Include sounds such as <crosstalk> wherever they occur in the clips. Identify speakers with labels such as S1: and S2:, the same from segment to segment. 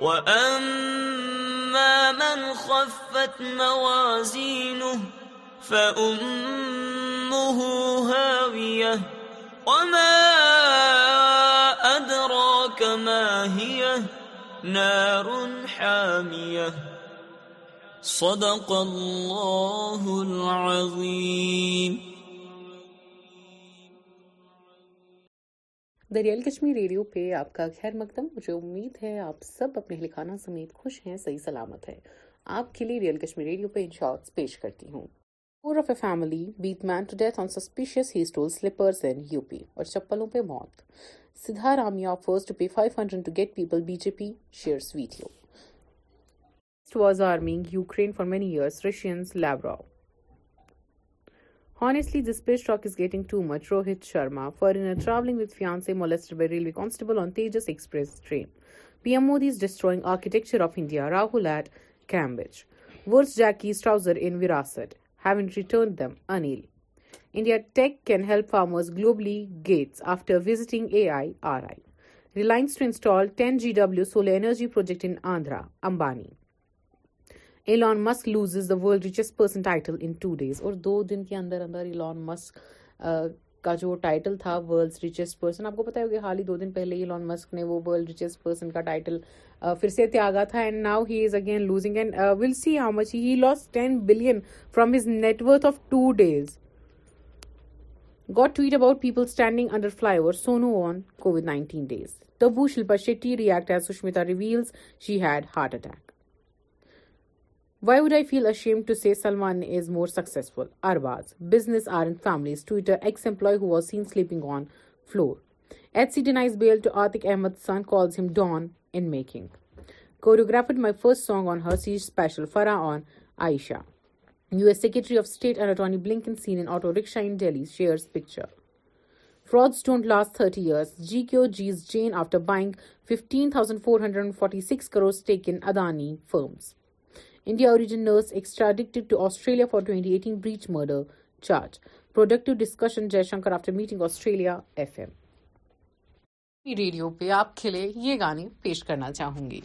S1: فَأُمُّهُ هَاوِيَةٌ وَمَا أَدْرَاكَ مَا هِيَهْ نَارٌ حَامِيَةٌ نونیا صدا کلین
S2: دریال کشمیر ریڈیو پہ آپ کا خیر مقدم مجھے امید ہے آپ سب اپنے لکھانا سمیت خوش ہیں صحیح سلامت ہے آپ کے لیے ریئل کشمیر ریڈیو پہ ان شارٹس پیش کرتی ہوں poor of a family beat man to death on suspicious he stole slippers in U P اور چپلوں پہ موت سدھا رامیا first to pay five hundred to get people B J P shares video was arming Ukraine for many years Russians لیبراؤ honestly this پیسٹاک is getting too much Rohit Sharma for in travelling with fiance molester by railway constable on Tejas express train P M movie is destroying architecture of India Rahul at Cambridge ورس جیکیز trouser in ویراسٹریٹ دم India tech can help farmers globally Gates after visiting A I R I ریلائنسٹال ten G double solar energy project in Andhra Ambani Elon Musk loose is the world richest person title in two days اور دو دن کے اندر اندر Elon Musk کا جو title تھا ورلڈ ریچسٹ پرسن آپ کو پتا ہے کہ حال ہی دو دن پہلے ایلان مسک نے وہ ورلڈ ریچسٹ پرسن کا ٹائٹل پھر سے تیاگا تھا and now he is again losing and will see how much he lost ten billion from his net worth of two days got tweet about people standing under fly over Sonu on Covid nineteen days Tabu Shilpa Shetty react as Sushmita reveals she had heart attack Why would I feel ashamed to say Salman is more successful? Arbaz, business aren't families. Twitter ex-employee who was seen sleeping on floor. HC denies bail to Atik Ahmed's son, calls him Don in making. Choreographed my first song on Hershey's special, Farah on Aisha. U.S. Secretary of State and Attorney Blinken seen in auto rickshaw in Delhi, shares picture. Frauds don't last 30 years. GQG's Jane after buying 15,446 crores stake in Adani firms. India origin nurse ایکسٹراسٹریلیا for twenty eighteen beach murder charge product discussion Jaishankar after meeting Australia F M radio پہ آپ کے لیے یہ گانے پیش کرنا چاہوں گی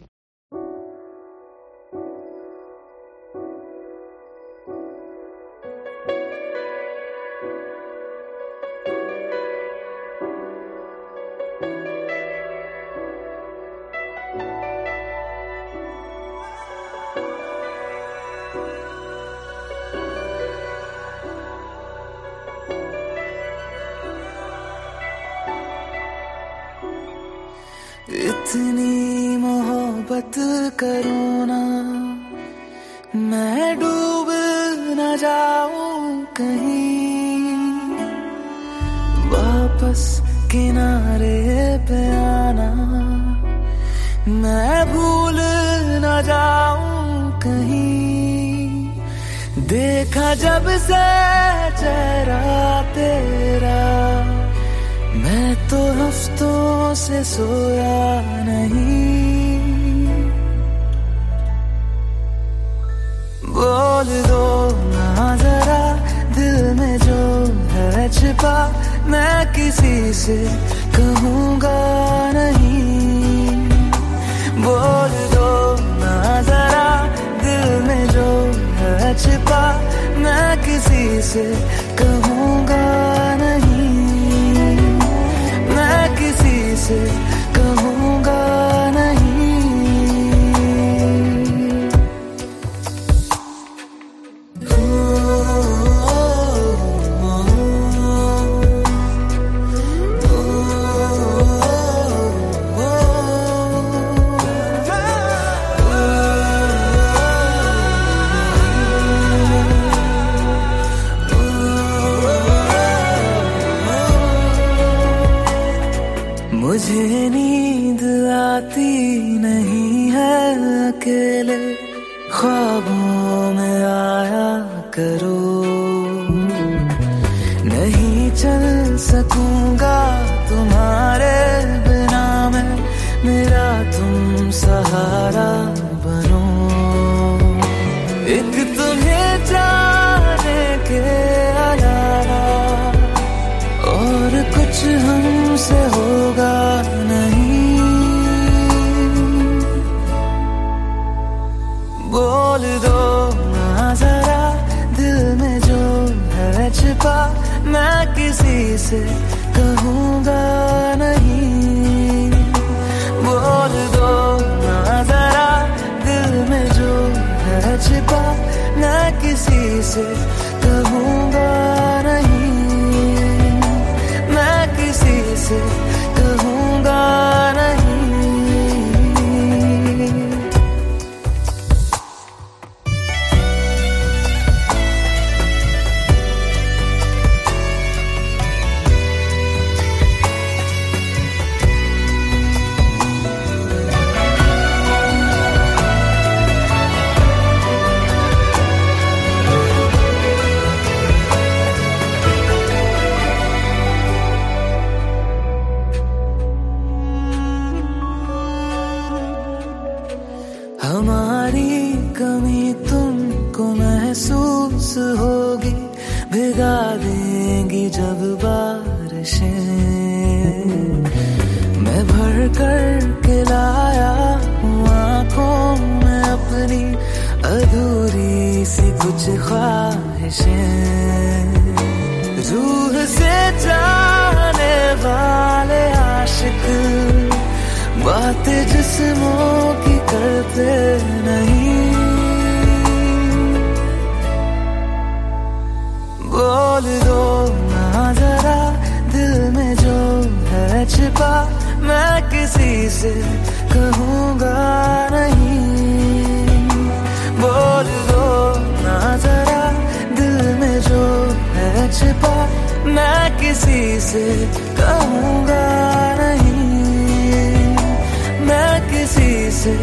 S3: اکیلے خوابوں میں آیا کرو نہیں چل سکوں گا نشین روح سے جانے والے عاشق بات جسموں کی کرتے نہیں بول دو نا ذرا دل میں جو ہے چھپا میں کسی سے کہوں گا نہیں بول چھپا میں کسی سے کہوں گا نہیں میں کسی سے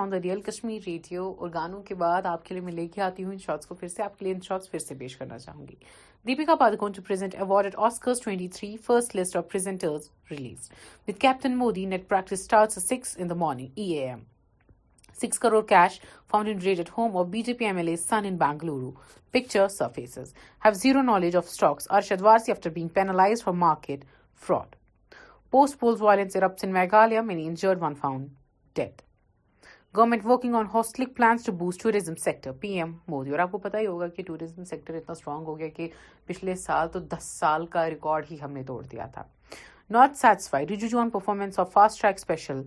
S2: on the real Kashmir radio اور گانوں کے بعد آپ کے لیے میں لے کے آتی ہوں ان ان شارٹس شارٹس کو پھر پھر سے سے آپ کے لیے پیش کرنا چاہوں گی Deepika Padukone to present award at at Oscars first list of presenters release with captain Modi net practice starts six in in morning E A M crore cash found raid home B J P M L A son in picture surfaces have zero knowledge of stocks Arshad Warsi after being penalise for market fraud post violence Bangalore death government working on holistic plans to boost tourism sector P M Modi اور آپ کو پتا ہی ہوگا کہ tourism sector اتنا strong ہو گیا کہ پچھلے سال تو دس سال کا ریکارڈ ہی ہم نے توڑ دیا تھا not satisfied on performance of fast track special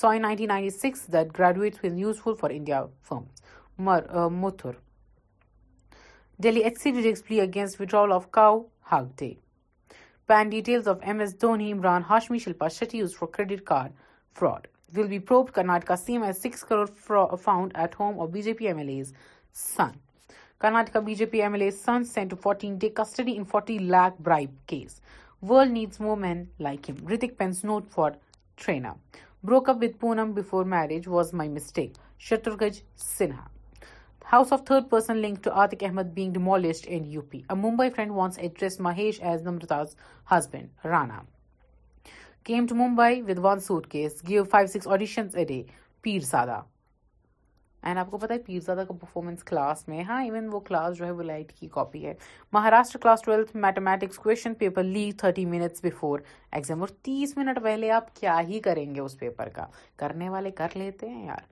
S2: so in nineteen ninety six that graduate useful for India from Mathura daily plea against withdrawal of cow hug day PAN details of M S Dhoni Imran Hashmi Shilpa Shetty use for credit card fraud will be probed. Karnataka CM has 6 crore found at home of BJP MLA's son. Karnataka BJP MLA's son sent to 14-day custody in 40 lakh bribe case. World needs more men like him. Hrithik pens note for trainer. Broke up with Poonam before marriage was my mistake. Shatrugaj Sinha. House of third person linked to Atiq Ahmed being demolished in UP. A Mumbai friend once addressed Mahesh as Namrata's husband, Rana. Maharashtra لی اور تیس minute پہلے آپ کیا ہی کریں گے اس paper کا کرنے والے کر لیتے ہیں یار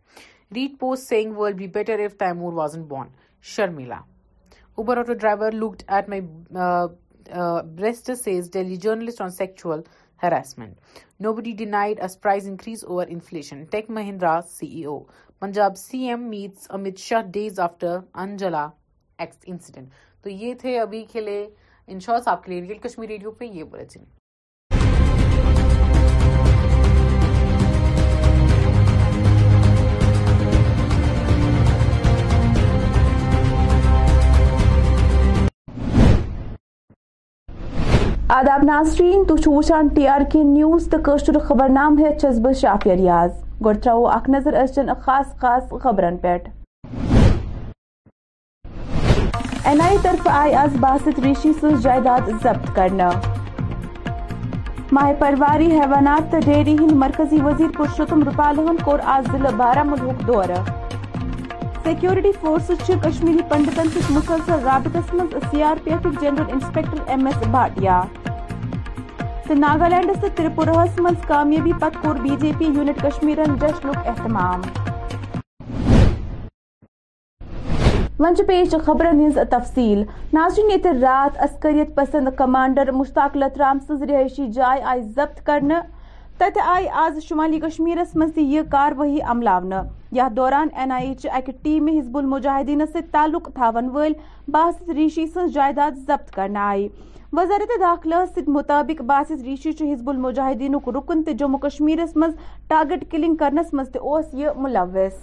S2: red post seeing will be better وازن born Sharmila Uber auto driver looked at my sexual know body denied us price increase over inflation take Mahindra C E O Punjab C M meets Amit Shah days after انجلا ایکس incident تو یہ تھے ابھی کے آپ کے لیے ریئل کشمیر ریڈیو پہ یہ برے آداب ناظرین ٹی آر کے نیوز توشر خبر نام ہس بافیر یاز گرو اخ نظر ازین خاص خاص خبرن این آئی طرف آئی آز باسط ریشی سن جائیداد ضبط کرنا ماہ پرواری حیوانات تو ڈیری ہند مرکزی وزیر پرشوتم رپالہن کور آز ضلعہ بارہمولہ دورہ سیکیورٹی فورسز كشمیری پنڈتن سخذر رابطس مز C R P F general inspector M S Bhatia ناگالینڈس ترپورہ من کامیابی پتہ کور B J P unit Kashmir جشن احتمام یت رات عسکریت پسند کمانڈر مشتاق لترام سز رہائشی جائے آئی ضبط كرنے تت آز شمالی کشمیر مز تی كاروی عمل یا دوران این آئی اے چہ ٹیم حزب المجاہدینس سے تعلق تھاون ول باسط ریشی سن جائداد ضبط آئی وزارت داخلہ ست مطابق باسس ریشی حزب المجاہدین رکن تو جموں مز ٹارگٹ کلنگ کرنس مز اوس یہ ملوث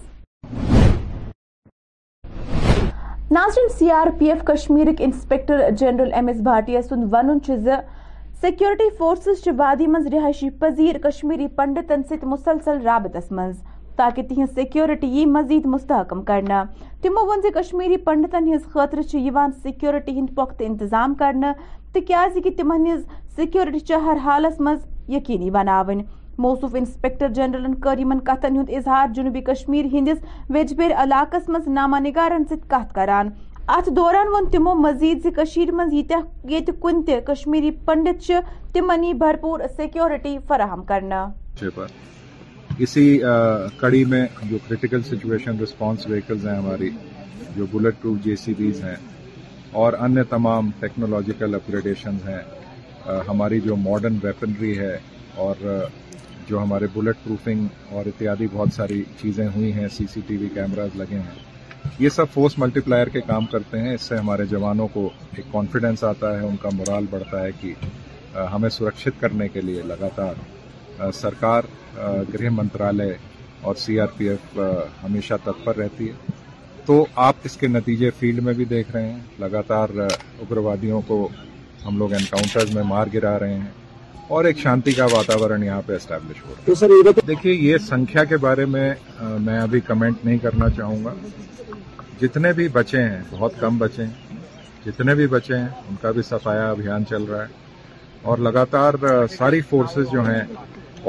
S2: ناظرین سی آر پی ایف کشمیرک inspector general M S Bhatia سند ون سیکیورٹی فورسز وادی من رہائشی پذیر کشمیری پنڈتن ست مسلسل رابطس مز تاکہ تہن سیکیورٹی یہ مزید مستحکم کرنا تمو و کشمیری پنڈتن ہز خاطر یو ہند پختہ انتظام کرنا تاز کہ تم سیکیورٹی سیکورٹی ہر حالس مز یقینی بناون موصوف انسپیکٹر جنرلن کر کتن ہند اظہار جنوبی کشمیر ہندس ویجبیر علاقس مز نامہ نگارن ست کت کران ات دوران ون تمو مزید زی کشیر مز یت کن تہ کشمیری پنڈت تمن یہ بھرپور سیکیورٹی فراہم
S4: کرنا اسی کڑی میں جو کریٹیکل سچویشن رسپانس ویکلز ہیں ہماری جو Bullet proof J C Bs ہیں اور ان تمام ٹیکنالوجیکل اپگریڈیشنز ہیں ہماری جو ماڈرن ویپنری ہے اور جو ہمارے بلٹ پروفنگ اور اتیادی بہت ساری چیزیں ہوئی ہیں C C T V cameras لگے ہیں یہ سب فورس ملٹی پلائر کے کام کرتے ہیں اس سے ہمارے جوانوں کو ایک کانفیڈنس آتا ہے ان کا مرال بڑھتا ہے کہ ہمیں سرکشت کرنے کے لیے لگاتار سرکار گرہ منترالے اور سی آر پی ایف ہمیشہ تتپر رہتی ہے تو آپ اس کے نتیجے فیلڈ میں بھی دیکھ رہے ہیں لگاتار اگروادیوں کو ہم لوگ انکاؤنٹرز میں مار گرا رہے ہیں اور ایک شانتی کا واتاورن یہاں پہ اسٹیبلش ہو رہا ہے سر دیکھیے یہ سنکھیا کے بارے میں میں ابھی کمنٹ نہیں کرنا چاہوں گا جتنے بھی بچے ہیں بہت کم بچے ہیں جتنے بھی بچے ہیں ان کا بھی صفایا ابھیان چل رہا ہے اور لگاتار ساری فورسز جو ہیں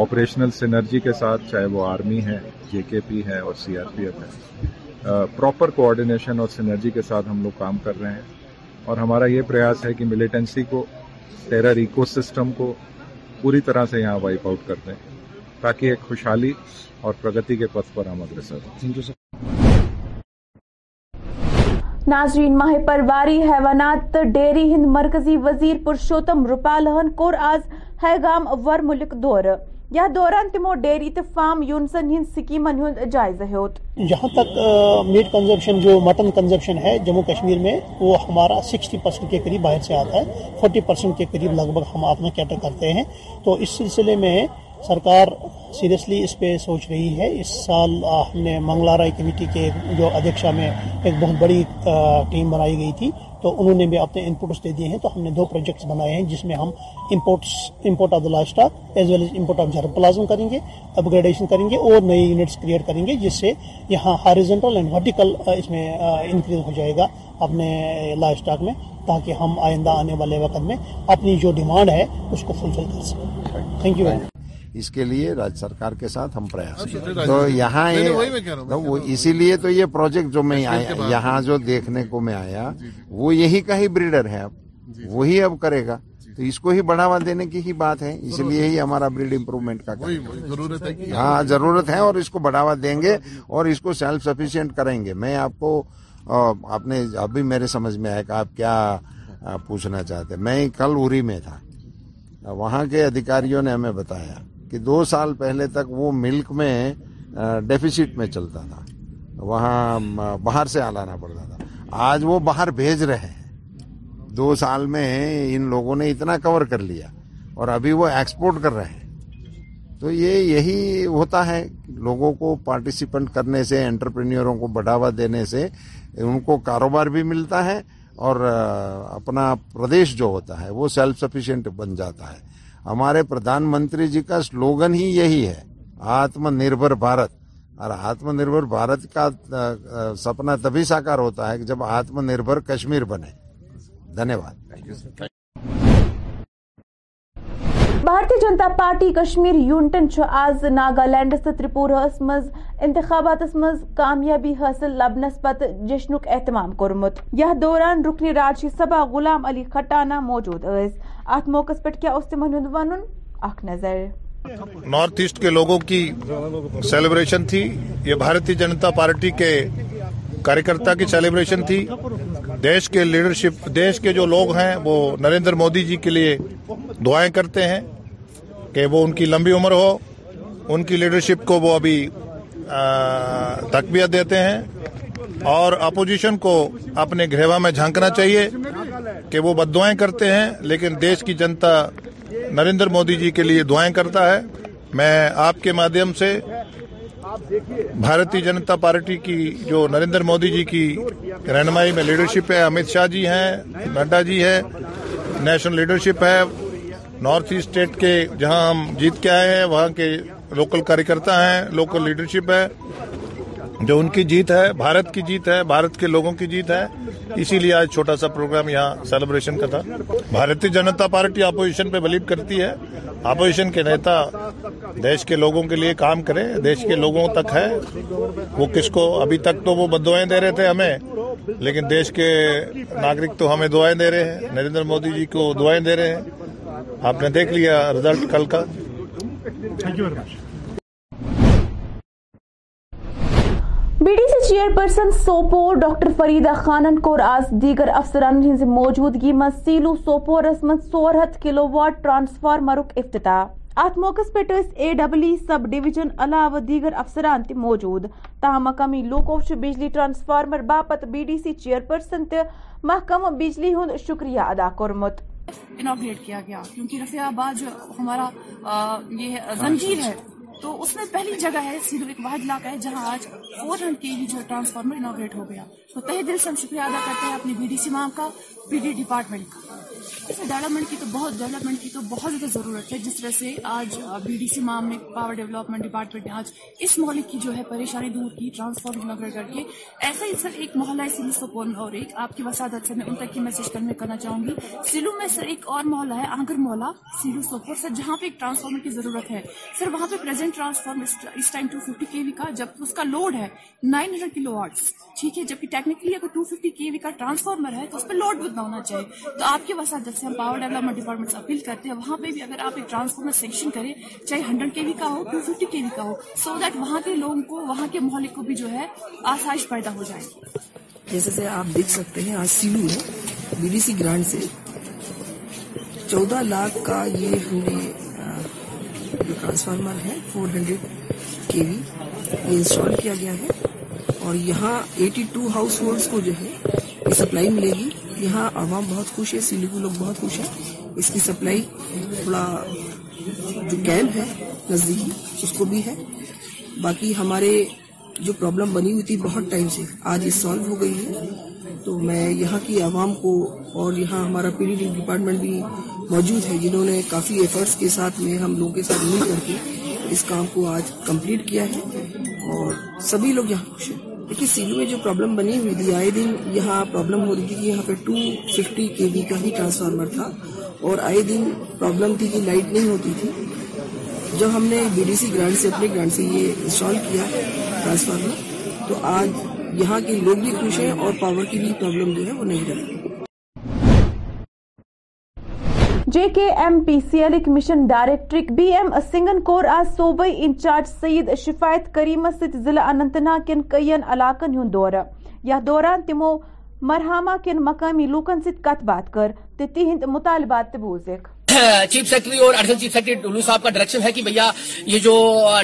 S4: آپریشنل سینرجی کے ساتھ چاہے وہ آرمی ہے جے کے پی ہے اور سی آر پی ایف ہے پراپر کوآرڈینیشن اور کے ساتھ ہم لوگ کام کر رہے ہیں اور ہمارا یہ پریاس ہے کہ ملیٹنسی کو ٹیرر ایکو سسٹم کو پوری طرح سے یہاں وائپ آؤٹ کر دیں تاکہ ایک خوشحالی اور پرگتی کے پتھ پر آمد اگرسر سکے
S2: ناظرین ماہ پرواری حیوانات ڈیری ہند مرکزی وزیر پرشوتم روپالہ کور ہے گام ور ملک دور یا دوران ڈیری فارم یونسن جائزہ ہوت
S5: یہاں تک میٹ کنزمپشن جو مٹن کنزمپشن ہے جموں کشمیر میں وہ ہمارا سکسٹی پرسنٹ کے قریب باہر سے آتا ہے فورٹی پرسنٹ کے قریب لگ بھگ ہم اپنا کیٹر کرتے ہیں تو اس سلسلے میں سرکار سیریسلی اس پہ سوچ رہی ہے اس سال ہم نے منگلار کمیٹی کے جو ادھیکشا میں ایک بہت بڑی ٹیم بنائی گئی تھی تو انہوں نے بھی اپنے انپوٹس دے دیے ہیں تو ہم نے دو پروجیکٹس بنائے ہیں جس میں ہم imports import of the livestock as well as import of germplasm کریں گے اپ گریڈیشن کریں گے اور نئے یونٹس کریٹ کریں گے جس سے یہاں ہاریزنٹل اینڈ ورٹیکل اس میں انکریز ہو جائے گا اپنے لائف اسٹاک میں تاکہ ہم آئندہ آنے والے وقت میں اپنی جو ڈیمانڈ ہے اس کو فلفل کر سکیں تھینک یو
S6: ویری مچ اس کے لیے سرکار کے ساتھ ہم پریاس اچھا، تو یہاں یہ اسی لیے تو یہ پروجیکٹ جو میں یہاں جو جی، جی، دیکھنے جی، کو میں آیا وہ یہی کا ہی بریڈر ہے اب وہی اب کرے گا تو اس کو ہی بڑھاوا دینے کی ہی بات ہے اسی لیے ہی ہمارا بریڈ امپرووٹ کا ہاں، ضرورت ہے اور اس کو بڑھاوا دیں گے اور اس کو سیلف سفیشینٹ کریں گے میں آپ کو آپ نے ابھی میرے سمجھ میں آیا کہ آپ کیا پوچھنا چاہتے میں کل اری میں تھا وہاں کے ادھیکاری نے ہمیں بتایا کہ دو سال پہلے تک وہ ملک میں ڈیفیسٹ میں چلتا تھا وہاں باہر سے آلانا پڑتا تھا آج وہ باہر بھیج رہے ہیں دو سال میں ان لوگوں نے اتنا کور کر لیا اور ابھی وہ ایکسپورٹ کر رہے ہیں تو یہ یہی ہوتا ہے لوگوں کو پارٹیسپینٹ کرنے سے انٹرپرینیوروں کو بڑھاوا دینے سے ان کو کاروبار بھی ملتا ہے اور اپنا پردیش جو ہوتا ہے وہ سیلف سفیشینٹ بن جاتا ہے ہمارے پردھان منتری جی کا سلوگن ہی یہی ہے آتم نربھر بھارت اور آتم نربھر بھارت کا سپنا تبھی ساکار ہوتا ہے کہ جب نربھر کشمیر بنے دھنیہ واد
S2: بھارتی جنتا پارٹی کشمیر یونٹن چھ ناگالینڈس تریپورہ انتخابات مز کامیابی حاصل لبنس پت جشن اہتمام کورمت یہ دوران رکنی راجی سبھا غلام علی کٹانہ موجود ات موقع پہ کیا نظر
S7: نارتھ ایسٹ کے لوگوں کی سیلیبریشن تھی یہ بھارتی جنتا پارٹی کے کارکرتا کی سیلیبریشن تھی دیش کے لیڈرشپ دیش کے جو لوگ ہیں وہ نریندر مودی جی کے لیے دعائیں کرتے ہیں کہ وہ ان کی لمبی عمر ہو ان کی لیڈرشپ کو وہ ابھی تقویت دیتے ہیں اور اپوزیشن کو اپنے گریوا میں جھانکنا چاہیے کہ وہ بد دعائیں کرتے ہیں لیکن دیش کی جنتا نریندر مودی جی کے لیے دعائیں کرتا ہے میں آپ کے مادھیم سے بھارتی جنتا پارٹی کی جو نریندر مودی جی کی رہنمائی میں لیڈرشپ ہے امت شاہ جی ہیں نڈا جی ہے نیشنل لیڈرشپ ہے نارتھ ایسٹ اسٹیٹ کے جہاں ہم جیت کے آئے ہیں وہاں کے لوکل کرتا ہیں لوکل لیڈرشپ ہے جو ان کی جیت ہے بھارت کی جیت ہے بھارت کے لوگوں کی جیت ہے اسی لیے آج چھوٹا سا پروگرام یہاں سیلبریشن کا تھا بھارتی جنتا پارٹی اپوزیشن پہ بلیو کرتی ہے اپوزیشن کے نیتا دیش کے لوگوں کے لیے کام کرے دیش کے لوگوں تک ہے وہ کس کو ابھی تک تو وہ دعائیں دے رہے تھے ہمیں لیکن دیش کے ناگرک تو ہمیں دعائیں دے رہے ہیں نریندر مودی جی کو دعائیں دے رہے ہیں آپ نے دیکھ لیا رزلٹ کل کا
S2: B D C chairperson Sopore doctor Farida خانن کور آز دیگر افسران موجودگی من سیلو سوپورس سورہت کلو واٹ ٹرانسفارمر افتتاح ات موقع پہ اے ڈبلی سب ڈویژن علاوہ دیگر افسران موجود تاہم مقامی لوکو بجلی ٹرانسفارمر باپت B D C chairperson تہ محکمہ بجلی ہند شکریہ ادا
S8: انوگریٹ کیا گیا کیونکہ آباد جو ہمارا یہ زنجیر ہے تو اس میں پہلی جگہ ہے سیرو ایک واحد علاقہ ہے جہاں آج فور ہنڈریڈ کے ٹرانسفارمر انوگریٹ ہو گیا تو تہ دل سے ہم شکریہ ادا کرتے ہیں اپنی بی ڈی سی مام کا بی ڈی ڈپارٹمنٹ کا سر ڈیولپمنٹ کی تو بہت ڈیولپمنٹ کی تو بہت زیادہ ضرورت ہے جس طرح سے آج بی ڈی سی مام نے پاور ڈیولپمنٹ ڈپارٹمنٹ نے آج اس مولک کی جو ہے پریشانی دور کی ٹرانسفارمر انوگریٹ کر کے ایسا ہی سر ایک محلہ ہے سلو سپور میں اور ایک آپ کی وسادت سے میں ان تک کی میسج کرنا چاہوں گی سلو میں سر ایک اور محلہ ہے آگر محلہ سلو سوپور سر جہاں پہ ایک ٹرانسفارمر کی ضرورت ہے سر وہاں پہ پریزنٹ ٹرانسفارمر اس ٹائم کے وی کا جب اس کا load nine hundred kilowatts اس پہ لوڈ بدل ہونا چاہیے تو آپ کے وسائل جب سے ہم پاور ڈیولپمنٹ ڈپارٹمنٹ اپیل کرتے ہیں وہاں پہ بھی اگر آپ ایک ٹرانسفارمر سیکشن کریں چاہے ہنڈریڈ کے وی کا ہو ٹو ففٹی کے وی کا ہو سو دیٹ وہاں کے لوگوں کو وہاں کے محلک کو بھی جو ہے آسائش پیدا ہو جائے گی
S9: جیسے آپ دیکھ سکتے ہیں آج سی میں بی بی سی گرانٹ سے چودہ لاکھ کا یہ جو ٹرانسفارمر ہے فور ہنڈریڈ کے وی یہ انسٹال کیا گیا ہے اور یہاں ایٹی ٹو ہاؤس ووڈس کو جو ہے یہ سپلائی ملے گی یہاں عوام بہت خوش ہے سیلکو لوگ بہت خوش ہیں اس کی سپلائی تھوڑا جو کیمپ ہے نزدیکی اس کو بھی ہے باقی ہمارے جو پرابلم بنی ہوئی تھی بہت ٹائم سے آج یہ سالو ہو گئی ہے تو میں یہاں کی عوام کو اور یہاں ہمارا پی ڈی ڈی ڈپارٹمنٹ بھی موجود ہے جنہوں نے کافی ایفرٹس کے ساتھ میں ہم لوگوں کے ساتھ مل کر کے اس کام کو آج کمپلیٹ کیا ہے اور سبھی لوگ یہاں خوش ہیں لیکن سی میں جو پرابلم بنی ہوئی تھی آئے دن یہاں پرابلم ہو رہی تھی کہ یہاں پہ ٹو ففٹی کے وی کا ہی ٹرانسفارمر تھا اور آئے دن پرابلم تھی کہ لائٹ نہیں ہوتی تھی جب ہم نے بی ڈی سی گرانٹ سے اپنے گرانٹ سے یہ انسٹال کیا ٹرانسفارمر تو آج یہاں کے لوگ بھی خوش ہیں اور پاور کی بھی
S2: پرابلم جو ہے وہ نہیں رہے J K M P C L ایک مشن ڈائریکٹرک بی ایم سنگن کور آج صوبائی انچارج سید شفایت کریمہ ست ضلع اننت کن کئین علاقن ہن دورہ یا دوران تمو مرحامہ کن مقامی لوکن ست کت بات کر تہ تہند مطالبات تہ بوزک
S10: <coughs> چیف سیکٹری اور ایڈیشنل چیف سیکرٹری ڈولو صاحب کا ڈائریکشن ہے کہ بھیا یہ جو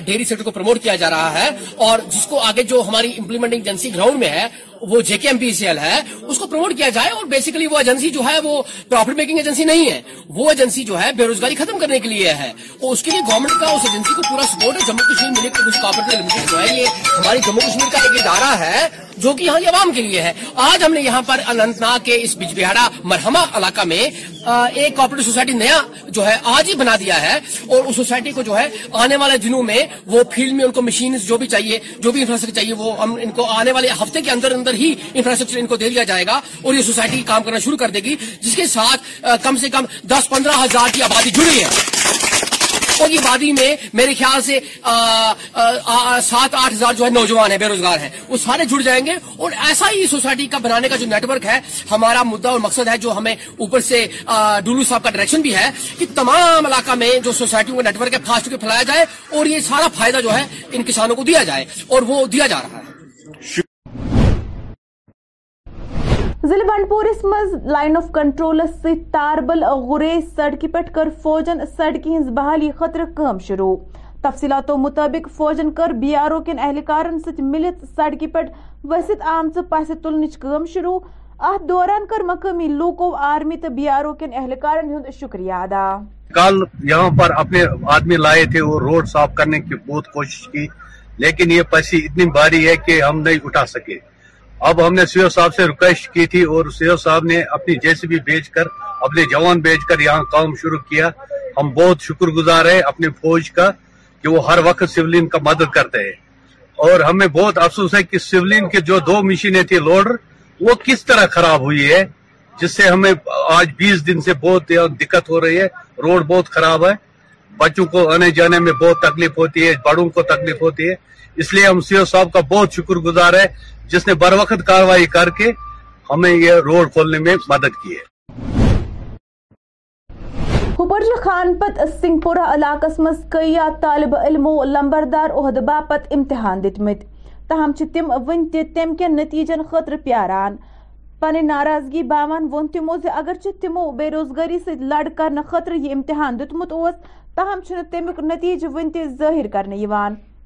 S10: ڈیری سیکٹر کو پروموٹ کیا جا رہا ہے اور جس کو آگے جو ہماری امپلیمنٹنگ ایجنسی گراؤنڈ میں ہے وہ J K M P C L ہے اس کو پروموٹ کیا جائے اور بیسیکلی وہ ایجنسی جو ہے وہ پروفٹ میکنگ ایجنسی نہیں ہے وہ ایجنسی جو ہے بے روزگاری ختم کرنے کے لیے ہے اور اس کے لیے گورنمنٹ کا اس ایجنسی کو پورا سپورٹ ہے ہے جموں جموں کشمیر ملک لمیٹڈ جو یہ ہماری کشمیر کا ایک ادارہ ہے جو کہ یہاں کی عوام کے لیے ہے آج ہم نے یہاں پر انت ناگ کے اس بج بہارا مرہما علاقہ میں ایک کوپریٹو سوسائٹی نیا جو ہے آج ہی بنا دیا ہے اور اس سوسائٹی کو جو ہے آنے والے دنوں میں وہ فیلڈ میں ان کو مشین جو بھی چاہیے جو بھی انفراسٹرکچر چاہیے وہ ہم ان کو آنے والے ہفتے کے اندر اندر اندر ہی انفراسٹرکچر ان کو دے دیا جائے گا اور یہ سوسائٹی کام کرنا شروع کر دے گی جس کے ساتھ کم سے کم دس پندرہ ہزار کی آبادی جڑی ہے اور یہ میں میرے خیال سے سات آٹھ ہزار جو ہے نوجوان ہیں بے روزگار ہیں وہ سارے جڑ جائیں گے اور ایسا ہی سوسائٹی کا بنانے کا جو نیٹ ورک ہے ہمارا مدعا اور مقصد ہے جو ہمیں اوپر سے ڈولو صاحب کا ڈائریکشن بھی ہے کہ تمام علاقہ میں جو سوسائٹی کا نیٹ ورک ہے پہ پھیلایا جائے اور یہ سارا فائدہ جو ہے ان کسانوں کو دیا جائے اور وہ دیا جا رہا ہے
S2: ضلع بنڈ پورس لائن آف کنٹرولس تاربل غریز سڑکہ پڑھ کر فوجن سڑکی ہز بحالی خطر کم شروع تفصیلاتو مطابق فوجن کر بی آر او کن اہلکار ست ملت سڑکی وسط آ پس تلنچ کم شروع ات دوران کر مقامی لوکو آرمی تو بی آر او کن اہلکار ہند شکریہ ادا
S11: کل یہاں پر اپنے آدمی لائے تھے وہ روڈ صاف کرنے کی بہت کوشش کی لیکن یہ پیسی اتنی بھاری ہے کہ ہم نہیں اٹھا سکے اب ہم نے سی او صاحب سے ریکویسٹ کی تھی اور سی او صاحب نے اپنی جیسی بھی بیچ کر اپنے جوان بیچ کر یہاں کام شروع کیا ہم بہت شکر گزار ہے اپنی فوج کا کہ وہ ہر وقت سیولین کا مدد کرتے ہیں اور ہمیں بہت افسوس ہے کہ سیولین کے جو دو مشینیں تھیں لوڈر وہ کس طرح خراب ہوئی ہے جس سے ہمیں آج بیس دن سے بہت دقت ہو رہی ہے روڈ بہت خراب ہے بچوں کو آنے جانے میں بہت تکلیف ہوتی ہے بڑوں کو تکلیف ہوتی ہے اس لیے ہم سی او صاحب کا بہت شکر گزار ہے جس نے بر وقت کاروائی کر کے ہمیں یہ روڈ کھولنے میں
S2: مدد کی ہے حبرج خان پت سنگھ پورہ علاقہ مز کئی طالب علم و لمبردار عہدہ باپت امتحان دتمت تاہم تم ون تم کن نتیجن خطر پیاران پن ناراضگی باوان وون تمو اگرچہ تمو بے روزگاری سے لڑ کرنے خطر یہ امتحان دتمت تاہم تمک نتیجہ ون تہ ظاہر کرنے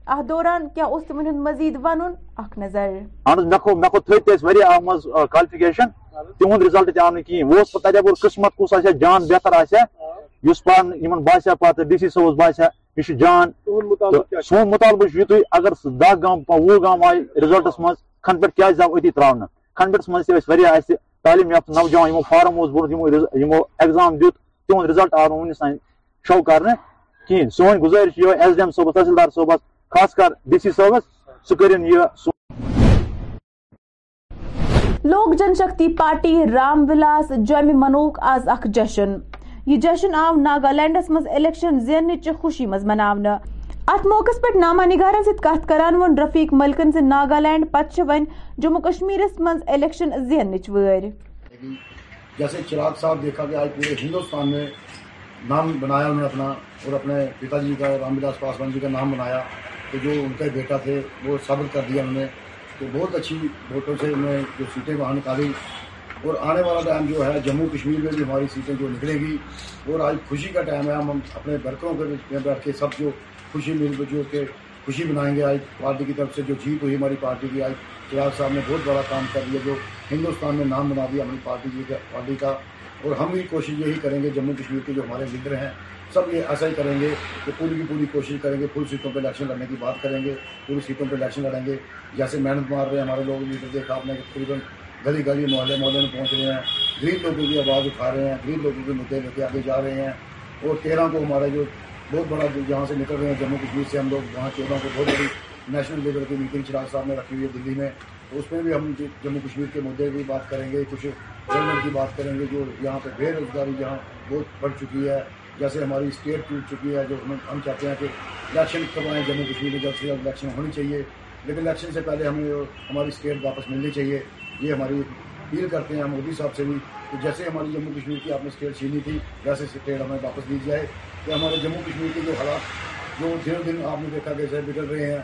S2: اہ ah, دوران کیا اس تمن ہند مزید
S12: ون اخ نظر اہن مکھو مکھو تھے تے اس وری آمز از کوالیفیکیشن تمن ریزلٹ تے ام کی وہ پتہ جب بول قسمت کو سا جان بہتر آسے یس پان یمن باسا پات ڈی سی سوز باسا یہ جان سون مطالبہ سون مطالبہ اگر دہ گام وہ گام آئی ریزلٹس مز کھن پہ کیا جاؤ اتنی تر کھنڈس مز وری وی تعلیم یافتہ نوجوان یمو فارم اس بھر یمو ایگزام دیت تہ رزلٹ آو ون شو کر کھین سون گزارش یہ ایس ڈی ایم صوبہ تحصیلدار صوبس خاص کر ڈی سی صوبس سُہ کٔرِن یہِ
S2: لوک جن شکتی پارٹی رام ولاس جامہِ منوک آز اکھ جشن یہِ جشن آو ناگالینڈس منٛز الیکشن زیننٕچ خوشی منٛز مناونہٕ اتھ موقعس پیٹھ ناما نگارن سۭتۍ کتھ کران ووٚن رفیق ملکن زِ ناگالینڈ پتہٕ چھِ وۄنۍ جموں کشمیرس
S13: منٛز الیکشن زیننٕچ وٲرۍ جیسے چراغ صاحب دیکھا کہ آج پورے ہندوستان میں نام بنایا انہوں نے اپنا اور اپنے پتا جی کا رام بلاس پاسوان جی کا نام بنایا کہ جو ان کا بیٹا تھے وہ صبر کر دیا ہم نے تو بہت اچھی ووٹوں سے انہوں نے جو سیٹیں وہاں نکالی اور آنے والا ٹائم جو ہے جموں کشمیر میں بھی ہماری سیٹیں جو نکلے گی اور آج خوشی کا ٹائم ہے ہم اپنے ورکروں کے بیچ میں بیٹھ کے سب جو خوشی مل کو جو کے خوشی منائیں گے آج پارٹی کی طرف سے جو جیت ہوئی ہماری پارٹی کی آج چلاغ صاحب نے بہت بڑا کام کر دیا جو ہندوستان میں نام بنا دیا ہماری پارٹی کا پارٹی کا اور ہم بھی کوشش یہی کریں گے جموں کشمیر کے جو ہمارے لیڈر ہیں سب یہ ایسا ہی کریں گے کہ پوری کی پوری کوشش کریں گے پھول سیٹوں پہ الیکشن لڑنے کی بات کریں گے پوری سیٹوں پہ الیکشن لڑیں گے جیسے محنت مار رہے ہیں ہمارے لوگ لیڈر دیکھا آپ نے تقریباً گلی گلی محلے محلے میں پہنچ رہے ہیں غریب لوگوں کی آواز اٹھا رہے ہیں غریب لوگوں کے مدعے لے کے آگے جا رہے ہیں اور تیرہ کو ہمارا جو بہت بڑا جو سے نکل رہے ہیں جموں کشمیر سے ہم لوگ وہاں چودہ کو بہت بڑی نیشنل لیول کی میٹنگ چراغ صاحب نے رکھی ہوئی ہے دلی میں اس میں بھی ہم جموں کشمیر کے مدعے کی بات کریں گے کچھ گورنمنٹ کی بات کریں گے جو یہاں پہ بے روزگاری یہاں بہت بڑھ چکی ہے جیسے ہماری اسٹیٹ ٹوٹ چکی ہے جو ہم چاہتے ہیں کہ الیکشن کب آئیں جموں کشمیر جلد الیکشن ہونی چاہیے لیکن الیکشن سے پہلے ہمیں ہماری اسٹیٹ واپس ملنی چاہیے یہ ہماری اپیل کرتے ہیں ہم مودی صاحب سے بھی کہ جیسے ہماری جموں کشمیر کی آپ نے اسٹیٹ چھینی تھی ویسے اسٹیٹ ہمیں واپس دی جائے کہ ہمارے جموں کشمیر کی جو حالات جو دن دن آپ نے دیکھا کہ بگڑ رہے ہیں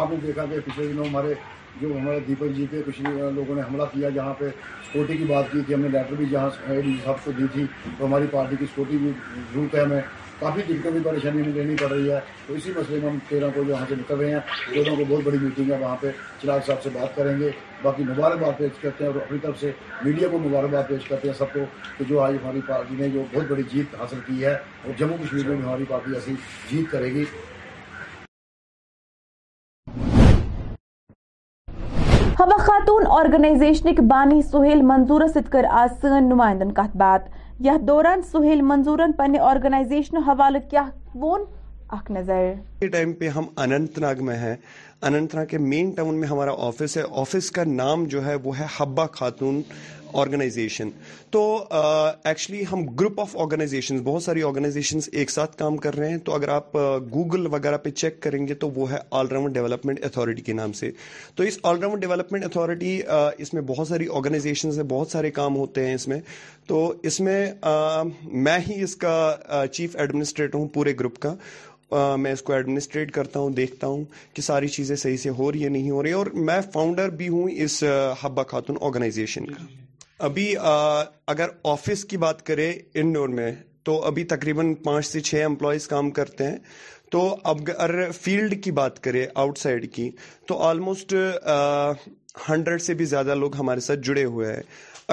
S13: آپ نے دیکھا کہ پچھلے دنوں ہمارے جو ہمارے دیپک جی کے کچھ لوگوں نے حملہ کیا جہاں پہ سکوٹی کی بات کی تھی ہم نے لیٹر بھی جہاں صاحب کو دی تھی تو ہماری پارٹی کی سکوٹی بھی ضرورت ہے ہمیں کافی دقتوں بھی پریشانی ہمیں لینی پڑ رہی ہے تو اسی مسئلے میں ہم تیرہ کو یہاں سے نکل رہے ہیں چیروں کو بہت بڑی میٹنگ ہے وہاں پہ چراغ صاحب سے بات کریں گے باقی مبارکباد پیش کرتے ہیں اور اپنی طرف سے میڈیا کو مبارکباد پیش کرتے ہیں سب کو کہ جو آج ہماری پارٹی نے جو بہت بڑی جیت حاصل کی ہے اور جموں کشمیر میں ہماری پارٹی ایسی جیت کرے گی
S2: ہوا خاتون آرگنائزیشن کے بانی سہیل منظور ست کر آج سن نمائندن بات یا دوران سہیل پنہ آرگنائزیشن حوالہ کیا اخ نظر
S14: اس ٹائم پہ ہم اننت ناگ میں ہیں اننت ناگ کے مین ٹاؤن میں ہمارا آفس ہے آفس کا نام جو ہے وہ ہے حبا خاتون آرگنائزیشن تو ایکچولی ہم گروپ آف آرگنائزیشن بہت ساری آرگنائزیشن ایک ساتھ کام کر رہے ہیں تو اگر آپ گوگل وغیرہ پہ چیک کریں گے تو وہ ہے آل راؤنڈ ڈیولپمنٹ اتھارٹی کے نام سے تو اس آل راؤنڈ ڈیولپمنٹ اتھارٹی اس میں بہت ساری آرگنائزیشن ہیں بہت سارے کام ہوتے ہیں اس میں تو اس میں میں ہی اس کا چیف ایڈمنسٹریٹر ہوں پورے گروپ کا میں اس کو ایڈمنسٹریٹ کرتا ہوں دیکھتا ہوں کہ ساری چیزیں صحیح سے ہو رہی ہیں نہیں ہو رہی اور میں فاؤنڈر بھی ہوں اس حبہ خاتون آرگنائزیشن کا ابھی اگر آفس کی بات کرے انڈور میں تو ابھی تقریباً پانچ سے چھ امپلائیز کام کرتے ہیں تو اب فیلڈ کی بات کرے آؤٹ سائڈ کی تو آلموسٹ ہنڈریڈ سے بھی زیادہ لوگ ہمارے ساتھ جڑے ہوئے ہیں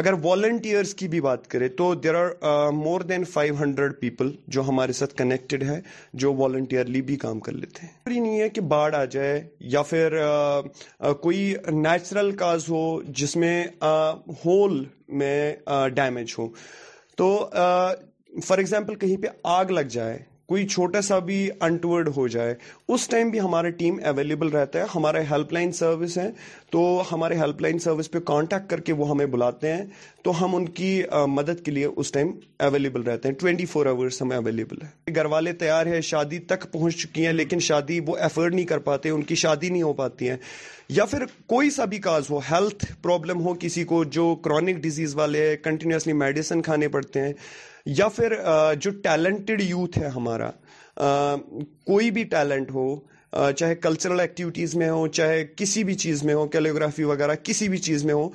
S14: اگر والنٹیئرس کی بھی بات کریں تو there are more than five hundred people جو ہمارے ساتھ کنیکٹڈ ہے جو والنٹیئرلی بھی کام کر لیتے ہیں خریداری نہیں ہے کہ باڑھ آ جائے یا پھر uh, uh, کوئی نیچرل کاز ہو جس میں uh, ہول میں ڈیمیج ہو تو فار ایگزامپل کہیں پہ آگ لگ جائے کوئی چھوٹا سا بھی انٹورڈ ہو جائے اس ٹائم بھی ہمارا ٹیم اویلیبل رہتا ہے ہمارے ہیلپ لائن سروس ہے تو ہمارے ہیلپ لائن سروس پہ کانٹیکٹ کر کے وہ ہمیں بلاتے ہیں تو ہم ان کی مدد کے لیے اس ٹائم اویلیبل رہتے ہیں ٹوینٹی فور آورس ہمیں اویلیبل ہے گھر والے تیار ہیں شادی تک پہنچ چکی ہیں لیکن شادی وہ ایفرڈ نہیں کر پاتے ان کی شادی نہیں ہو پاتی ہیں یا پھر کوئی سا بھی کاز ہو ہیلتھ پرابلم ہو کسی کو جو کرونک ڈیزیز والے کنٹینیوسلی میڈیسن کھانے پڑتے ہیں یا پھر جو ٹیلنٹڈ یوتھ ہے ہمارا کوئی بھی ٹیلنٹ ہو چاہے کلچرل ایکٹیویٹیز میں ہو چاہے کسی بھی چیز میں ہو کیلیوگرافی وغیرہ کسی بھی چیز میں ہو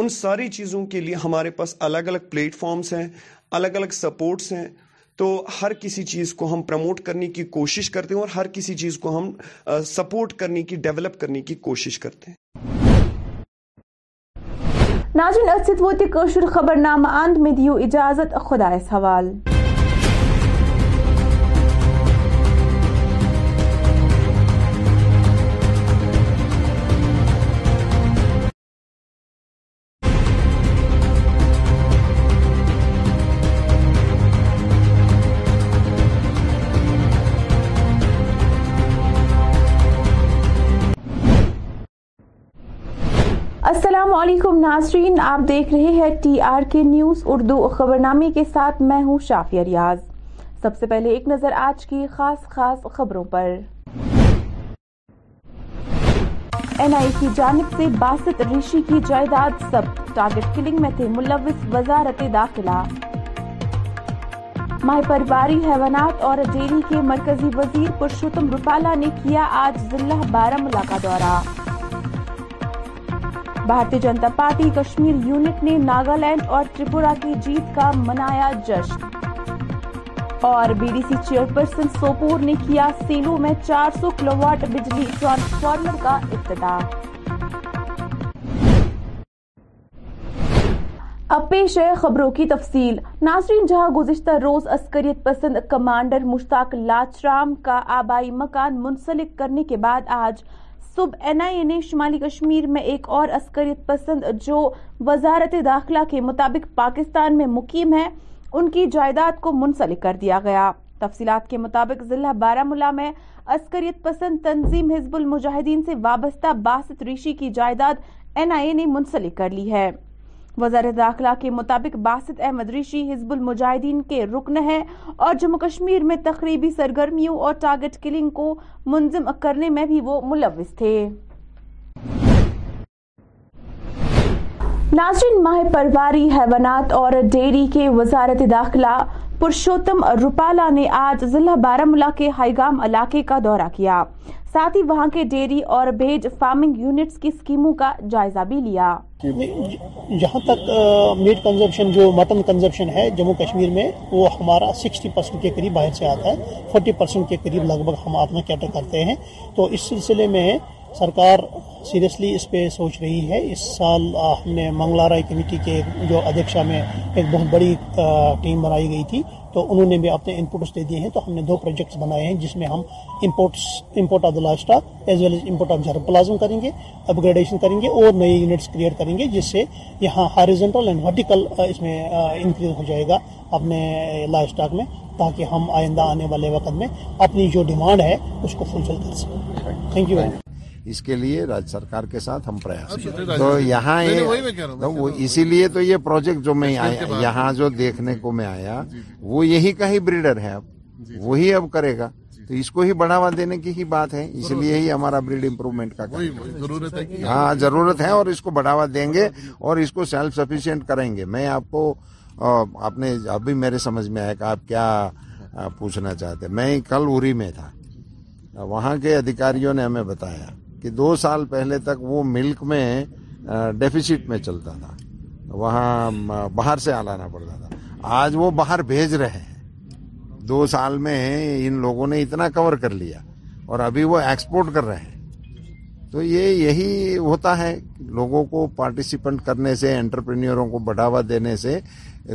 S14: ان ساری چیزوں کے لیے ہمارے پاس الگ الگ پلیٹ فارمز ہیں الگ الگ سپورٹس ہیں تو ہر کسی چیز کو ہم پروموٹ کرنے کی کوشش کرتے ہیں اور ہر کسی چیز کو ہم سپورٹ کرنے کی ڈیولپ کرنے کی کوشش کرتے ہیں
S2: ناظرین اتھ سوتر خبر نامہ اند میں دجازت خداس حوال علیکم ناظرین آپ دیکھ رہے ہیں ٹی آر کے نیوز اردو خبر نامے کے ساتھ میں ہوں شافیہ ریاض سب سے پہلے ایک نظر آج کی خاص خاص خبروں پر این آئی کی جانب سے باسط رشی کی جائداد سب ٹارگٹ کلنگ میں تھے ملوث وزارت داخلہ ماہ پرواری حیوانات اور ڈیری کے مرکزی وزیر پرشوتم روسالا نے کیا آج ضلع بارہ ملا کا دورہ بھارتی جنتا پارٹی کشمیر یونٹ نے ناگالینڈ اور تریپورہ کی جیت کا منایا جشن اور B D C chairperson Sopore نے کیا سیلو میں چار سو کلو واٹ بجلی ٹرانسفارمر کا افتتاح اب پیش ہے خبروں کی تفصیل ناظرین جہاں گزشتہ روز عسکریت پسند کمانڈر مشتاق لاچرام کا آبائی مکان منسلک کرنے کے بعد آج صبح این آئی اے نے شمالی کشمیر میں ایک اور عسکریت پسند جو وزارت داخلہ کے مطابق پاکستان میں مقیم ہے ان کی جائیداد کو منسلک کر دیا گیا تفصیلات کے مطابق ضلع بارہ ملا میں عسکریت پسند تنظیم حزب المجاہدین سے وابستہ باسط ریشی کی جائیداد این آئی اے نے منسلک کر لی ہے وزارت داخلہ کے مطابق باسط احمد رشی حزب المجاہدین کے رکن ہیں اور جموں کشمیر میں تقریبی سرگرمیوں اور ٹارگٹ کلنگ کو منظم کرنے میں بھی وہ ملوث تھے ناظرین ماہ پرواری حیوانات اور ڈیری کے وزارت داخلہ پرشوتم روپالہ نے آج ضلع ملا کے ہائیگام علاقے کا دورہ کیا ساتھ ہی وہاں کے ڈیری اور بیج فارمنگ یونٹس کی اسکیموں کا جائزہ بھی لیا
S15: جہاں تک میٹ کنزمپشن جو مٹن کنزمپشن ہے جموں کشمیر میں وہ ہمارا سکسٹی پرسنٹ کے قریب باہر سے آتا ہے فورٹی پرسنٹ کے قریب لگ بھگ ہم اپنا کیٹر کرتے ہیں تو اس سلسلے میں سرکار سیریسلی اس پہ سوچ رہی ہے اس سال ہم نے رائے کمیٹی کے جو ادھیکشا میں ایک بہت بڑی ٹیم بنائی گئی تھی تو انہوں نے بھی اپنے انپوٹس دے دیے ہیں تو ہم نے دو پروجیکٹس بنائے ہیں جس میں ہم imports import of the livestock as well as import of plasm کریں گے اپ گریڈیشن کریں گے اور نئے یونٹس کریٹ کریں گے جس سے یہاں ہاریزنٹل اینڈ ورٹیکل اس میں انکریز ہو جائے گا اپنے لاسٹ اسٹاک میں تاکہ ہم آئندہ آنے والے وقت میں اپنی جو ڈیمانڈ ہے اس کو فلفل کر سکیں تھینک یو ویری مچ اس کے لیے راج سرکار کے ساتھ ہم پریاس تو یہاں اسی لیے تو یہ پروجیکٹ جو میں یہاں جو دیکھنے کو میں آیا جی، جی، جی۔ وہ یہی کا ہی بریڈر ہے اب وہی اب کرے گا تو اس کو ہی بڑھاوا دینے کی ہی بات ہے اس لیے ہی ہمارا بریڈ امپروومنٹ کا ضرورت ہے ہاں ضرورت ہے اور اس کو بڑھاوا دیں گے اور اس کو سیلف سفیشینٹ کریں گے میں آپ کو آپ نے ابھی میرے سمجھ میں آیا کہ آپ کیا پوچھنا چاہتے میں کل اری میں تھا وہاں کے ادھیکاریوں نے ہمیں بتایا کہ دو سال پہلے تک وہ ملک میں ڈیفیسٹ میں چلتا تھا وہاں باہر سے آلانا پڑتا تھا آج وہ باہر بھیج رہے ہیں دو سال میں ان لوگوں نے اتنا کور کر لیا اور ابھی وہ ایکسپورٹ کر رہے ہیں تو یہ یہی ہوتا ہے لوگوں کو پارٹیسپینٹ کرنے سے انٹرپرینیوروں کو بڑھاوا دینے سے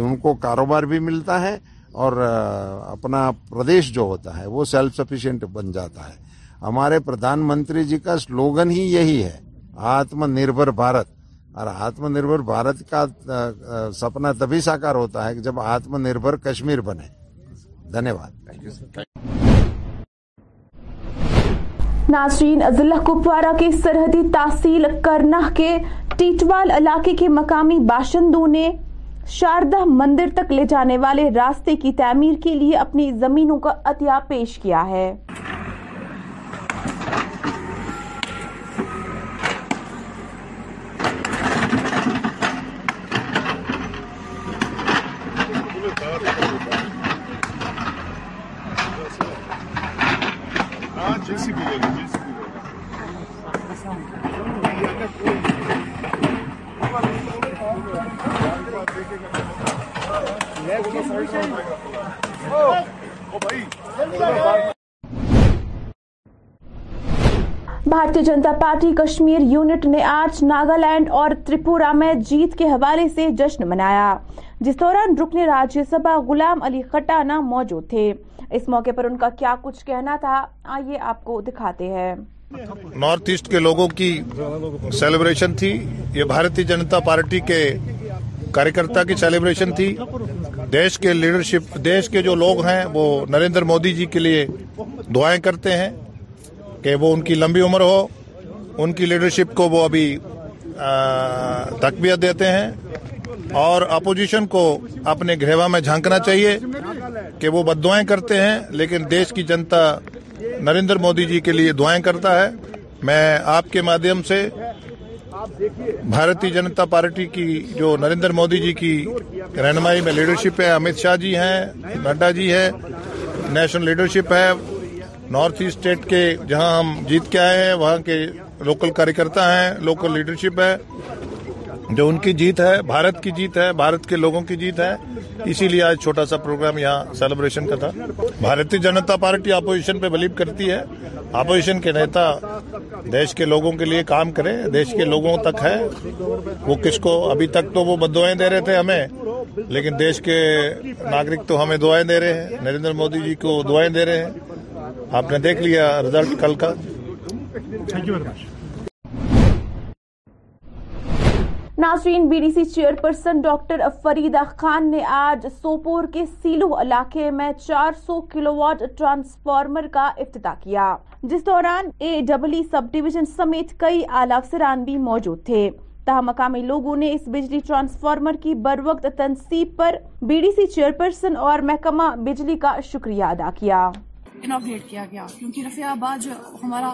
S15: ان کو کاروبار بھی ملتا ہے اور اپنا پردیش جو ہوتا ہے وہ سیلف سفیشینٹ بن جاتا ہے ہمارے پردھان منتری جی کا سلوگن ہی یہی ہے آتم نربھر بھارت اور آتم نربھر بھارت کا سپنا تبھی ساکار ہوتا ہے جب آتم نربھر کشمیر بنے دھنیہ
S2: ناظرین ضلع کپوارہ کے سرحدی تحصیل کرناہ کے ٹیٹوال علاقے کے مقامی باشندوں نے شاردہ مندر تک لے جانے والے راستے کی تعمیر کے لیے اپنی زمینوں کا عطیہ پیش کیا ہے بھارتی جنتا پارٹی کشمیر یونٹ نے آج ناگالینڈ اور ترپورا میں جیت کے حوالے سے جشن منایا جس دوران راجیہ سبھا غلام علی خٹانہ موجود تھے اس موقع پر ان کا کیا کچھ کہنا تھا آئیے آپ کو دکھاتے
S16: ہیں نارتھ ایسٹ کے لوگوں کی سیلیبریشن تھی یہ بھارتی جنتا پارٹی کے کارکرتا کی سیلیبریشن تھی دیش کے لیڈرشپ دیش کے جو لوگ ہیں وہ نریندر مودی جی کے لیے دعائیں کرتے ہیں کہ وہ ان کی لمبی عمر ہو ان کی لیڈرشپ کو وہ ابھی تقویت دیتے ہیں اور اپوزیشن کو اپنے گھریوا میں جھانکنا چاہیے کہ وہ بد دعائیں کرتے ہیں لیکن دیش کی جنتا نریندر مودی جی کے لیے دعائیں کرتا ہے میں آپ کے مادھیم سے بھارتی جنتا پارٹی کی جو نریندر مودی جی کی رہنمائی میں لیڈرشپ ہے امت شاہ جی ہیں نڈا جی ہے نیشنل لیڈرشپ ہے نارتھ ایسٹ اسٹیٹ کے جہاں ہم جیت کے آئے ہیں وہاں کے لوکل کار کرتا ہے لوکل لیڈرشپ ہے جو ان کی جیت ہے بھارت کی جیت ہے بھارت کے لوگوں کی جیت ہے اسی لیے آج چھوٹا سا پروگرام یہاں سیلیبریشن کا تھا بھارتی جنتا پارٹی اپوزیشن پہ بلیو کرتی ہے اپوزیشن کے نیتا دیش کے لوگوں کے لیے کام کرے دیش کے لوگوں تک ہے وہ کس کو ابھی تک تو وہ بد دعائیں دے رہے تھے ہمیں لیکن دیش کے ناگرک تو ہمیں دعائیں دے رہے ہیں نریندر مودی جی کو دعائیں دے رہے ہیں آپ نے دیکھ لیا کل کا ناظرین
S2: B D C chairperson doctor Farida Khan نے آج سوپور کے سیلو علاقے میں چار سو کلو واٹ ٹرانسفارمر کا افتتاح کیا جس دوران اے ڈبل سب ڈیویژن سمیت کئی اعلی افسران بھی موجود تھے تاہم مقامی لوگوں نے اس بجلی ٹرانسفارمر کی بروقت تنصیب پر B D C chairperson اور محکمہ بجلی کا شکریہ ادا کیا
S17: انوگریٹ کیا گیا کیونکہ رفیع آباد جو ہمارا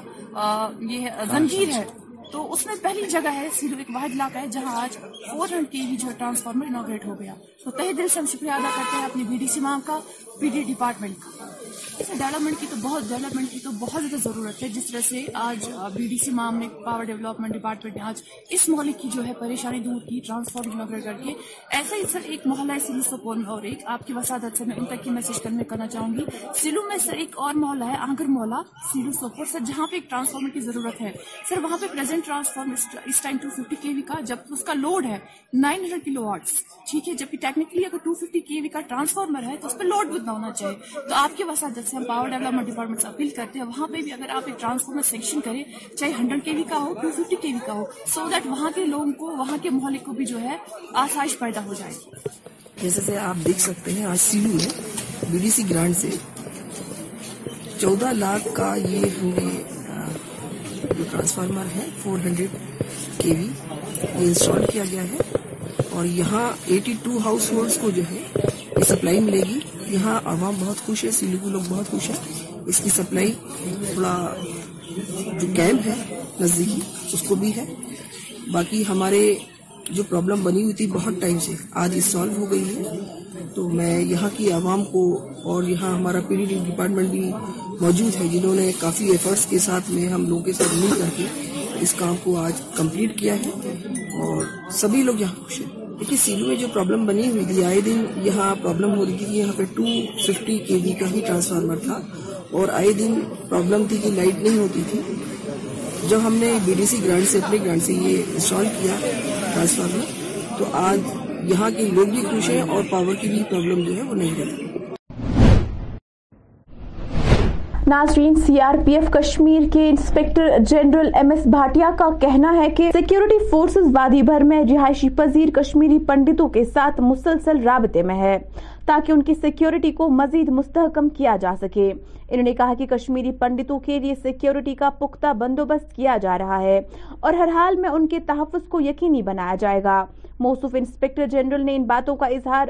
S17: یہ زنجیر ہے تو اس میں پہلی جگہ ہے سیرو ایک واحد علاقہ ہے جہاں آج فور ہنڈ کے وی جو ٹرانسفارمر انوگریٹ ہو گیا تو تہ دل سے ہم شکریہ ادا کرتے ہیں اپنی بی ڈی سی مام کا بی ڈی ڈپارٹمنٹ کا ڈیولپمنٹ کی تو بہت ڈیولپمنٹ کی تو بہت زیادہ ضرورت ہے جس طرح سے آج بی ڈی سی مام نے پاور ڈیولپمنٹ ڈپارٹمنٹ نے آج اس محلے کی جو ہے پریشانی دور کی ٹرانسفارم وغیرہ کر کے ایسا ہی سر ایک محلہ ہے سلو سپور میں اور ایک آپ کی وسادت سے میں ان تک کی میسج کرنا چاہوں گی سلو میں سر ایک اور محلہ ہے آگر محلہ سلو سپور سر جہاں پہ ایک ٹرانسفارمر کی ضرورت ہے سر وہاں پہ ٹرانسفارمر اس time two fifty K V کا جب اس کا لوڈ ہے نائن ہنڈریڈ کلو واٹس ٹھیک ہے جب ٹیکنیکلی اگر ٹو ففٹی کے وی کا ٹرانسفارمر ہے تو اس پہ لوڈ ہونا چاہیے تو آپ کے وساط جب سے ہم پاور ڈیولپمنٹ ڈپارٹمنٹ سے اپیل کرتے ہیں وہاں پہ بھی اگر آپ ایک ٹرانسفارمر سیکشن کریں چاہے ہنڈریڈ کے وی کا ہو ٹو ففٹی کے وی کا ہو سو دیٹ وہاں کے لوگوں کو وہاں کے مہلک کو بھی جو ہے آسائش پیدا ہو جائے جیسے آپ دیکھ سکتے ہیں آج سی ڈی میں بی ڈی سی گرانٹ سے چودہ لاکھ کا یہ ٹرانسفارمر ہے فور ہنڈریڈ کے انسٹال کیا گیا ہے اور یہاں ایٹی ٹو ہاؤس ہولڈس کو جو ہے یہ سپلائی ملے گی یہاں عوام بہت خوش ہے سیلیگو لوگ بہت خوش ہے اس کی سپلائی تھوڑا جو کیمپ ہے نزدیکی اس کو بھی ہے باقی ہمارے جو پرابلم بنی ہوئی تھی بہت ٹائم سے آج یہ سالو ہو گئی ہے تو میں یہاں کی عوام کو اور یہاں ہمارا پی ڈی ڈی ڈپارٹمنٹ بھی موجود ہے جنہوں نے کافی ایفرٹس کے ساتھ میں ہم لوگوں کے ساتھ مل کر کے اس کام کو آج کمپلیٹ کیا ہے اور سبھی لوگ یہاں خوش ہیں دیکھیے سیلو میں جو پرابلم بنی ہوئی تھی آئے دن یہاں پرابلم ہو رہی تھی یہاں پہ ٹو ففٹی کے وی کا ہی ٹرانسفارمر تھا اور آئے دن پرابلم تھی کہ لائٹ نہیں ہوتی تھی جب ہم نے بی ڈی سی گرانڈ سے اپنے گرانڈ سے یہ انسٹال کیا ٹرانسفارمر تو آج یہاں کے لوگ بھی خوش ہیں اور پاور کی بھی پرابلم جو ہے وہ نہیں رہتی
S2: ناظرین C R P F Kashmir کے inspector general M S Bhatia کا کہنا ہے کہ سیکیورٹی فورسز وادی بھر میں رہائشی پذیر کشمیری پنڈتوں کے ساتھ مسلسل رابطے میں ہے تاکہ ان کی سیکیورٹی کو مزید مستحکم کیا جا سکے انہوں نے کہا کہ کشمیری پنڈتوں کے لیے سیکیورٹی کا پختہ بندوبست کیا جا رہا ہے اور ہر حال میں ان کے تحفظ کو یقینی بنایا جائے گا موصف انسپیکٹر جنرل نے ان باتوں کا اظہار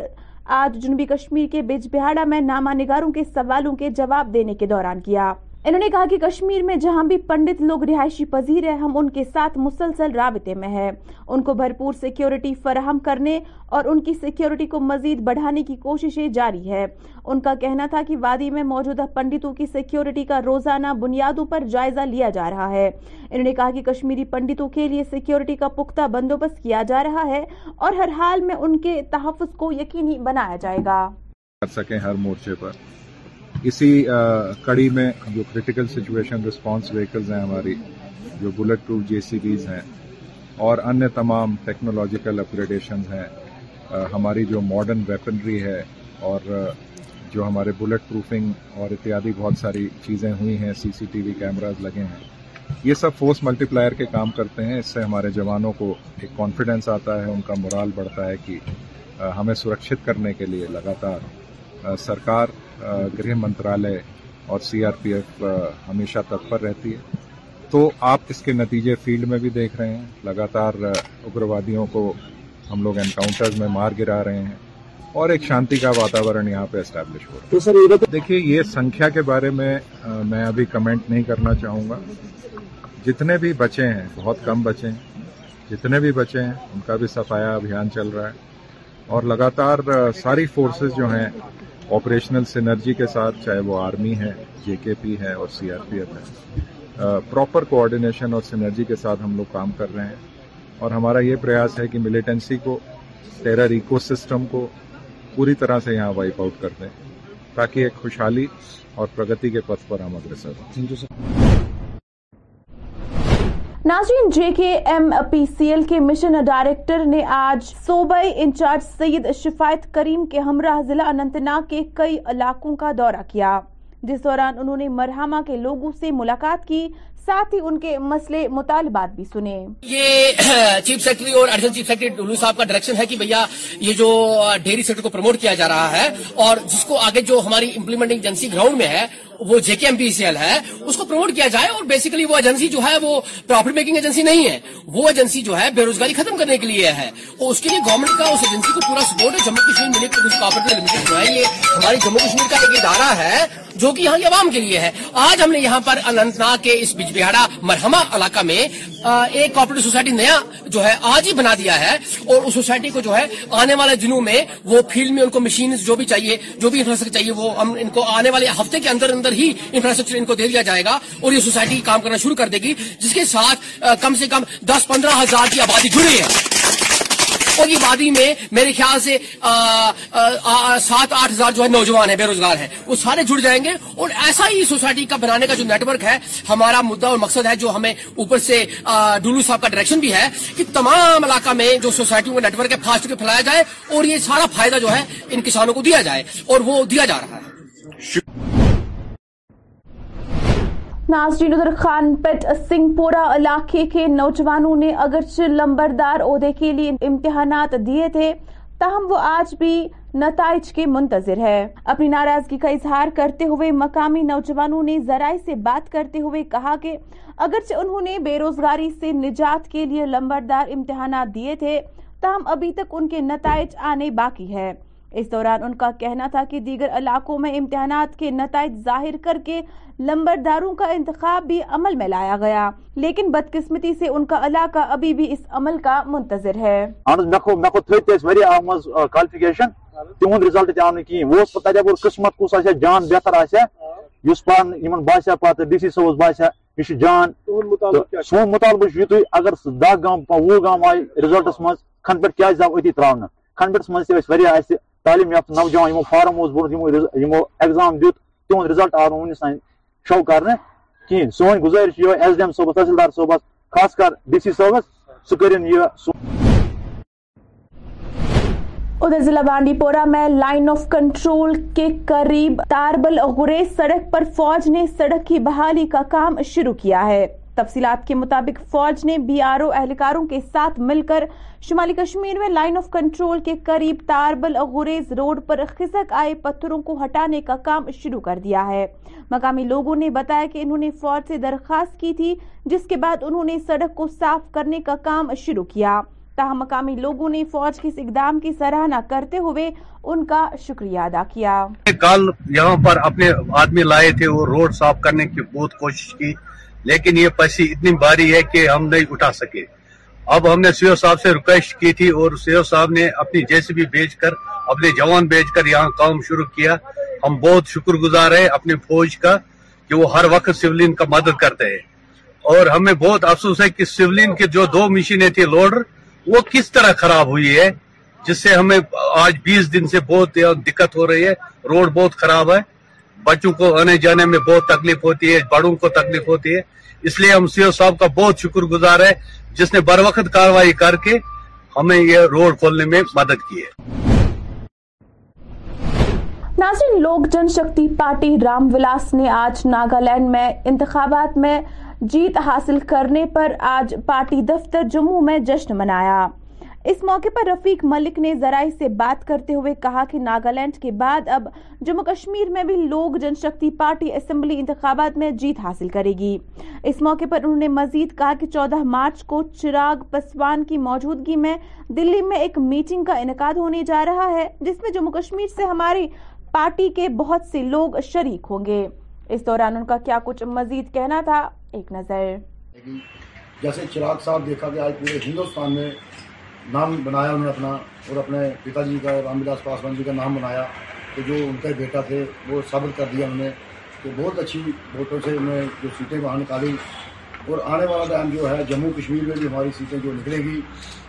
S2: آج جنوبی کشمیر کے بہاڑا میں نامہ نگاروں کے سوالوں کے جواب دینے کے دوران کیا انہوں نے کہا کہ کشمیر میں جہاں بھی پنڈت لوگ رہائشی پذیر ہیں ہم ان کے ساتھ مسلسل رابطے میں ہیں ان کو بھرپور سیکیورٹی فراہم کرنے اور ان کی سیکیورٹی کو مزید بڑھانے کی کوششیں جاری ہے ان کا کہنا تھا کہ وادی میں موجودہ پنڈتوں کی سیکیورٹی کا روزانہ بنیادوں پر جائزہ لیا جا رہا ہے انہوں نے کہا کہ کشمیری پنڈتوں کے لیے سیکیورٹی کا پختہ بندوبست کیا جا رہا ہے اور ہر حال میں ان کے تحفظ کو یقینی بنایا جائے
S18: گا مورچے پر اسی کڑی میں جو کرٹیکل سچویشن رسپانس ویکلز ہیں ہماری جو Bullet proof J C Bs ہیں اور انیہ تمام ٹیکنالوجیکل اپ ہیں ہماری جو ماڈرن ویپنری ہے اور جو ہمارے بلٹ پروفنگ اور اتیادی بہت ساری چیزیں ہوئی ہیں C C T V cameras لگے ہیں یہ سب فورس ملٹی پلائر کے کام کرتے ہیں اس سے ہمارے جوانوں کو ایک کانفیڈنس آتا ہے ان کا مرال بڑھتا ہے کہ ہمیں سرکشت کرنے کے لیے لگاتار سرکار گرہ منترالے اور سی آر پی ایف ہمیشہ تتپر رہتی ہے تو آپ اس کے نتیجے فیلڈ میں بھی دیکھ رہے ہیں لگاتار اگروادیوں کو ہم لوگ انکاؤنٹرز میں مار گرا رہے ہیں اور ایک شانتی کا واتاورن یہاں پہ اسٹیبلش ہو رہا ہے دیکھیے یہ سنکھیا کے بارے میں میں ابھی کمنٹ نہیں کرنا چاہوں گا جتنے بھی بچے ہیں بہت کم بچے ہیں
S2: جتنے بھی بچے ہیں ان کا بھی صفایا ابھیان چل رہا ہے اور لگاتار ساری فورسز جو ہیں آپریشنل سینرجی کے ساتھ چاہے وہ آرمی ہے جے کے پی ہے اور سی آر پی ایف ہے پراپر کوآرڈینیشن اور سینرجی کے ساتھ ہم لوگ کام کر رہے ہیں اور ہمارا یہ پریاس ہے کہ ملیٹنسی کو ٹیرر ایکو سسٹم کو پوری طرح سے یہاں وائپ آؤٹ کر دیں تاکہ ایک خوشحالی اور پرگتی کے پتھ پر ہم اگرسر ہوں ناظرین J K M P C L کے مشن ڈائریکٹر نے آج صوبائی انچارج سید شفایت کریم کے ہمراہ ضلع اننتناگ کے کئی علاقوں کا دورہ کیا جس دوران انہوں نے مرہمہ کے لوگوں سے ملاقات کی ساتھ ہی ان کے مسئلے مطالبات بھی سنے یہ چیف سیکٹری اور ڈولو صاحب کا ڈائریکشن ہے کہ یہ جو ڈیری سیکٹر کو کیا جا رہا ہے اور جس کو آگے جو ہماری امپلیمنٹنگ گراؤنڈ میں ہے وہ J K M P C L ہے اس کو پروموٹ کیا جائے اور بیسیکلی وہ ایجنسی جو ہے وہ پروفیٹ میکنگ ایجنسی نہیں ہے وہ ایجنسی جو ہے بے روزگاری ختم کرنے کے لیے ہے اور اس کے لیے گورنمنٹ کا اس ایجنسی کو پورا سپورٹ ہے کشمیر جو ہے یہ ہمارے جموں کشمیر کا ایک ادارہ ہے جو کہ یہاں کے عوام کے لیے ہے آج ہم نے یہاں پر اننت ناگ کے بج بہاڑا مرہما علاقہ میں ایک کوپریٹو سوسائٹی نیا جو ہے آج ہی بنا دیا ہے اور اس سوسائٹی کو جو ہے آنے والے دنوں میں وہ فیلڈ میں ان کو مشین جو بھی چاہیے جو بھی انفراسٹرکچر چاہیے وہ ہم ان کو آنے والے ہفتے کے اندر اندر ہی انفراسٹرکچر ان کو دے دیا جائے گا اور یہ سوسائٹی کام کرنا شروع کر دے گی جس کے ساتھ کم سے کم دس پندرہ ہزار کی آبادی جڑی ہے اور یہ وادی میں میرے خیال سے سات آٹھ ہزار جو ہے نوجوان ہیں بے روزگار ہیں وہ سارے جڑ جائیں گے اور ایسا ہی سوسائٹی کا بنانے کا جو نیٹ ورک ہے ہمارا مدعا اور مقصد ہے جو ہمیں اوپر سے ڈولو صاحب کا ڈائریکشن بھی ہے کہ تمام علاقہ میں جو سوسائٹیوں کا نیٹ ورک ہے فاسٹ پھیلایا جائے اور یہ سارا فائدہ جو ہے ان کسانوں کو دیا جائے اور وہ دیا جا رہا ہے ناظرین ادھر خان پٹ سنگھ پورا علاقے کے نوجوانوں نے اگرچہ لمبردار عہدے کے لیے امتحانات دیے تھے تاہم وہ آج بھی نتائج کے منتظر ہے اپنی ناراضگی کا اظہار کرتے ہوئے مقامی نوجوانوں نے ذرائع سے بات کرتے ہوئے کہا کہ اگرچہ انہوں نے بے روزگاری سے نجات کے لیے لمبردار امتحانات دیے تھے تاہم ابھی تک ان کے نتائج آنے باقی ہے اس دوران ان کا کہنا تھا کہ دیگر علاقوں میں امتحانات کے نتائج ظاہر کر کے لمبرداروں کا انتخاب بھی عمل میں لایا گیا لیکن بدقسمتی سے ان کا علاقہ ابھی بھی اس عمل کا منتظر ہے تعلیم یافتہ نوجوان یمو فارم اوس بھرت یمو یمو ایگزام دیت تہد رزلٹ آو نو ونس تین شو کر کھین سون گزارش یہ ایس ڈی ایم صوبس تحصیلدار صوبس خاص کر ڈی سی صوبس سکرین یہ ادھر ضلع بانڈی پورہ میں لائن آف کنٹرول کے قریب تاربل غریز سڑک پر فوج نے سڑک کی بحالی کا کام شروع کیا ہے تفصیلات کے مطابق فوج نے بی آر او اہلکاروں کے ساتھ مل کر شمالی کشمیر میں لائن آف کنٹرول کے قریب تاربل اور ہٹانے کا کام شروع کر دیا ہے مقامی لوگوں نے بتایا کہ انہوں نے فوج سے درخواست کی تھی جس کے بعد انہوں نے سڑک کو صاف کرنے کا کام شروع کیا تاہم مقامی لوگوں نے فوج کے اقدام کی سراہنا کرتے ہوئے ان کا شکریہ ادا کیا کل یہاں پر اپنے آدمی لائے تھے وہ روڈ صاف کرنے کی بہت کوشش کی لیکن یہ پیسی اتنی باری ہے کہ ہم نہیں اٹھا سکے اب ہم نے سی صاحب سے ریکویسٹ کی تھی اور سی صاحب نے اپنی جیسے بھی بیچ کر اپنے جوان بیچ کر یہاں کام شروع کیا ہم بہت شکر گزار ہے اپنی فوج کا کہ وہ ہر وقت سیولین کا مدد کرتے ہیں اور ہمیں بہت افسوس ہے کہ سیولین کے جو دو مشینیں تھیں لوڈر وہ کس طرح خراب ہوئی ہے جس سے ہمیں آج بیس دن سے بہت دقت ہو رہی ہے روڈ بہت خراب ہے بچوں کو آنے جانے میں بہت تکلیف ہوتی ہے بڑوں کو تکلیف ہوتی ہے اس لیے ہم سی او صاحب کا بہت شکر گزار ہے جس نے بر وقت کاروائی کر کے ہمیں یہ روڈ کھولنے میں مدد کی ہے ناظرین لوک جن شکتی پارٹی رام ولاس نے آج ناگالینڈ میں انتخابات میں جیت حاصل
S19: کرنے پر آج پارٹی دفتر جموں میں جشن منایا اس موقع پر رفیق ملک نے ذرائع سے بات کرتے ہوئے کہا کہ ناگالینڈ کے بعد اب جموں کشمیر میں بھی لوگ جن شکتی پارٹی اسمبلی انتخابات میں جیت حاصل کرے گی اس موقع پر انہوں نے مزید کہا کہ چودہ مارچ کو چراغ پسوان کی موجودگی میں دلی میں ایک میٹنگ کا انعقاد ہونے جا رہا ہے جس میں جموں کشمیر سے ہماری پارٹی کے بہت سے لوگ شریک ہوں گے اس دوران ان کا کیا کچھ مزید کہنا تھا ایک نظر جیسے چراغ صاحب دیکھا کہ آج پورے ہندوستان میں نام بنایا انہوں نے اپنا اور اپنے پتا جی کا اور رام ولاس پاسوان جی کا نام بنایا تو جو ان کا بیٹا تھے وہ ثابت کر دیا انہوں نے تو بہت اچھی ووٹوں سے انہوں نے جو سیٹیں وہاں نکالی اور آنے والا ٹائم جو ہے جموں کشمیر میں بھی ہماری سیٹیں جو نکلے گی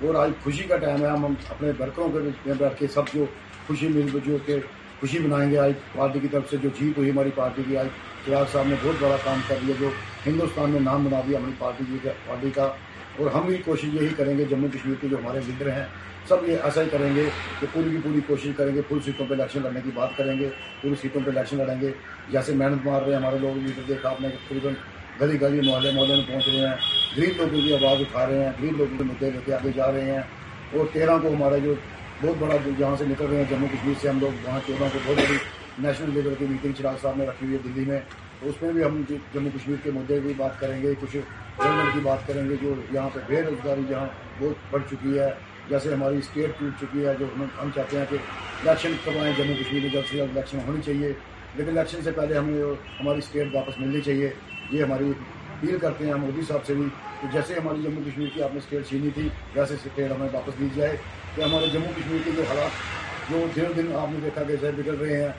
S19: اور آج خوشی کا ٹائم ہے ہم اپنے برکروں کے بیٹھ کے سب جو خوشی مل جو کہ خوشی منائیں گے آج پارٹی کی طرف سے جو جیت ہوئی ہماری پارٹی کی آج تو صاحب نے بہت بڑا کام کر لیا جو ہندوستان میں نام بنا دیا ہماری پارٹی کی پارٹی کا اور ہم بھی کوشش یہی کریں گے جموں کشمیر کے جو ہمارے لیڈر ہیں سب یہ ایسا ہی کریں گے کہ پوری کی پوری کوشش کریں گے فل سیٹوں پہ الیکشن لڑنے کی بات کریں گے پوری سیٹوں پہ الیکشن لڑیں گے جیسے محنت مار رہے ہیں ہمارے لوگ لیڈر دیکھا آپ نے تقریباً گلی گلی محلے محلے میں پہنچ رہے ہیں غریب لوگوں کی آواز اٹھا رہے ہیں غریب لوگوں کے مدعے لے کے آگے جا رہے ہیں اور تیرہ کو ہمارے جو بہت بڑا جہاں سے نکل رہے ہیں جموں کشمیر سے ہم لوگ وہاں چودہ کو بہت بڑی نیشنل لیول کی میٹنگ چراغ صاحب نے رکھی ہوئی ہے دلی میں اس میں بھی ہم جی- جموں کشمیر کے مدعے بھی بات کریں گے کچھ کی بات کریں گے جو یہاں پہ بے روزگاری یہاں بہت بڑھ چکی ہے جیسے ہماری اسٹیٹ ٹوٹ چکی ہے جو ہم چاہتے ہیں کہ الیکشن کروائیں جموں کشمیر میں جلد سے جلد الیکشن ہونی چاہیے لیکن الیکشن سے پہلے ہمیں ہماری اسٹیٹ واپس ملنی چاہیے یہ ہماری اپیل کرتے ہیں مودی صاحب سے بھی کہ جیسے ہماری جموں کشمیر کی آپ نے اسٹیٹ چھینی تھی ویسے اسٹیٹ ہمیں واپس دی جائے کہ ہمارے جموں کشمیر کے جو حالات جو دن دن آپ نے دیکھا کہ ایسے بگڑ رہے ہیں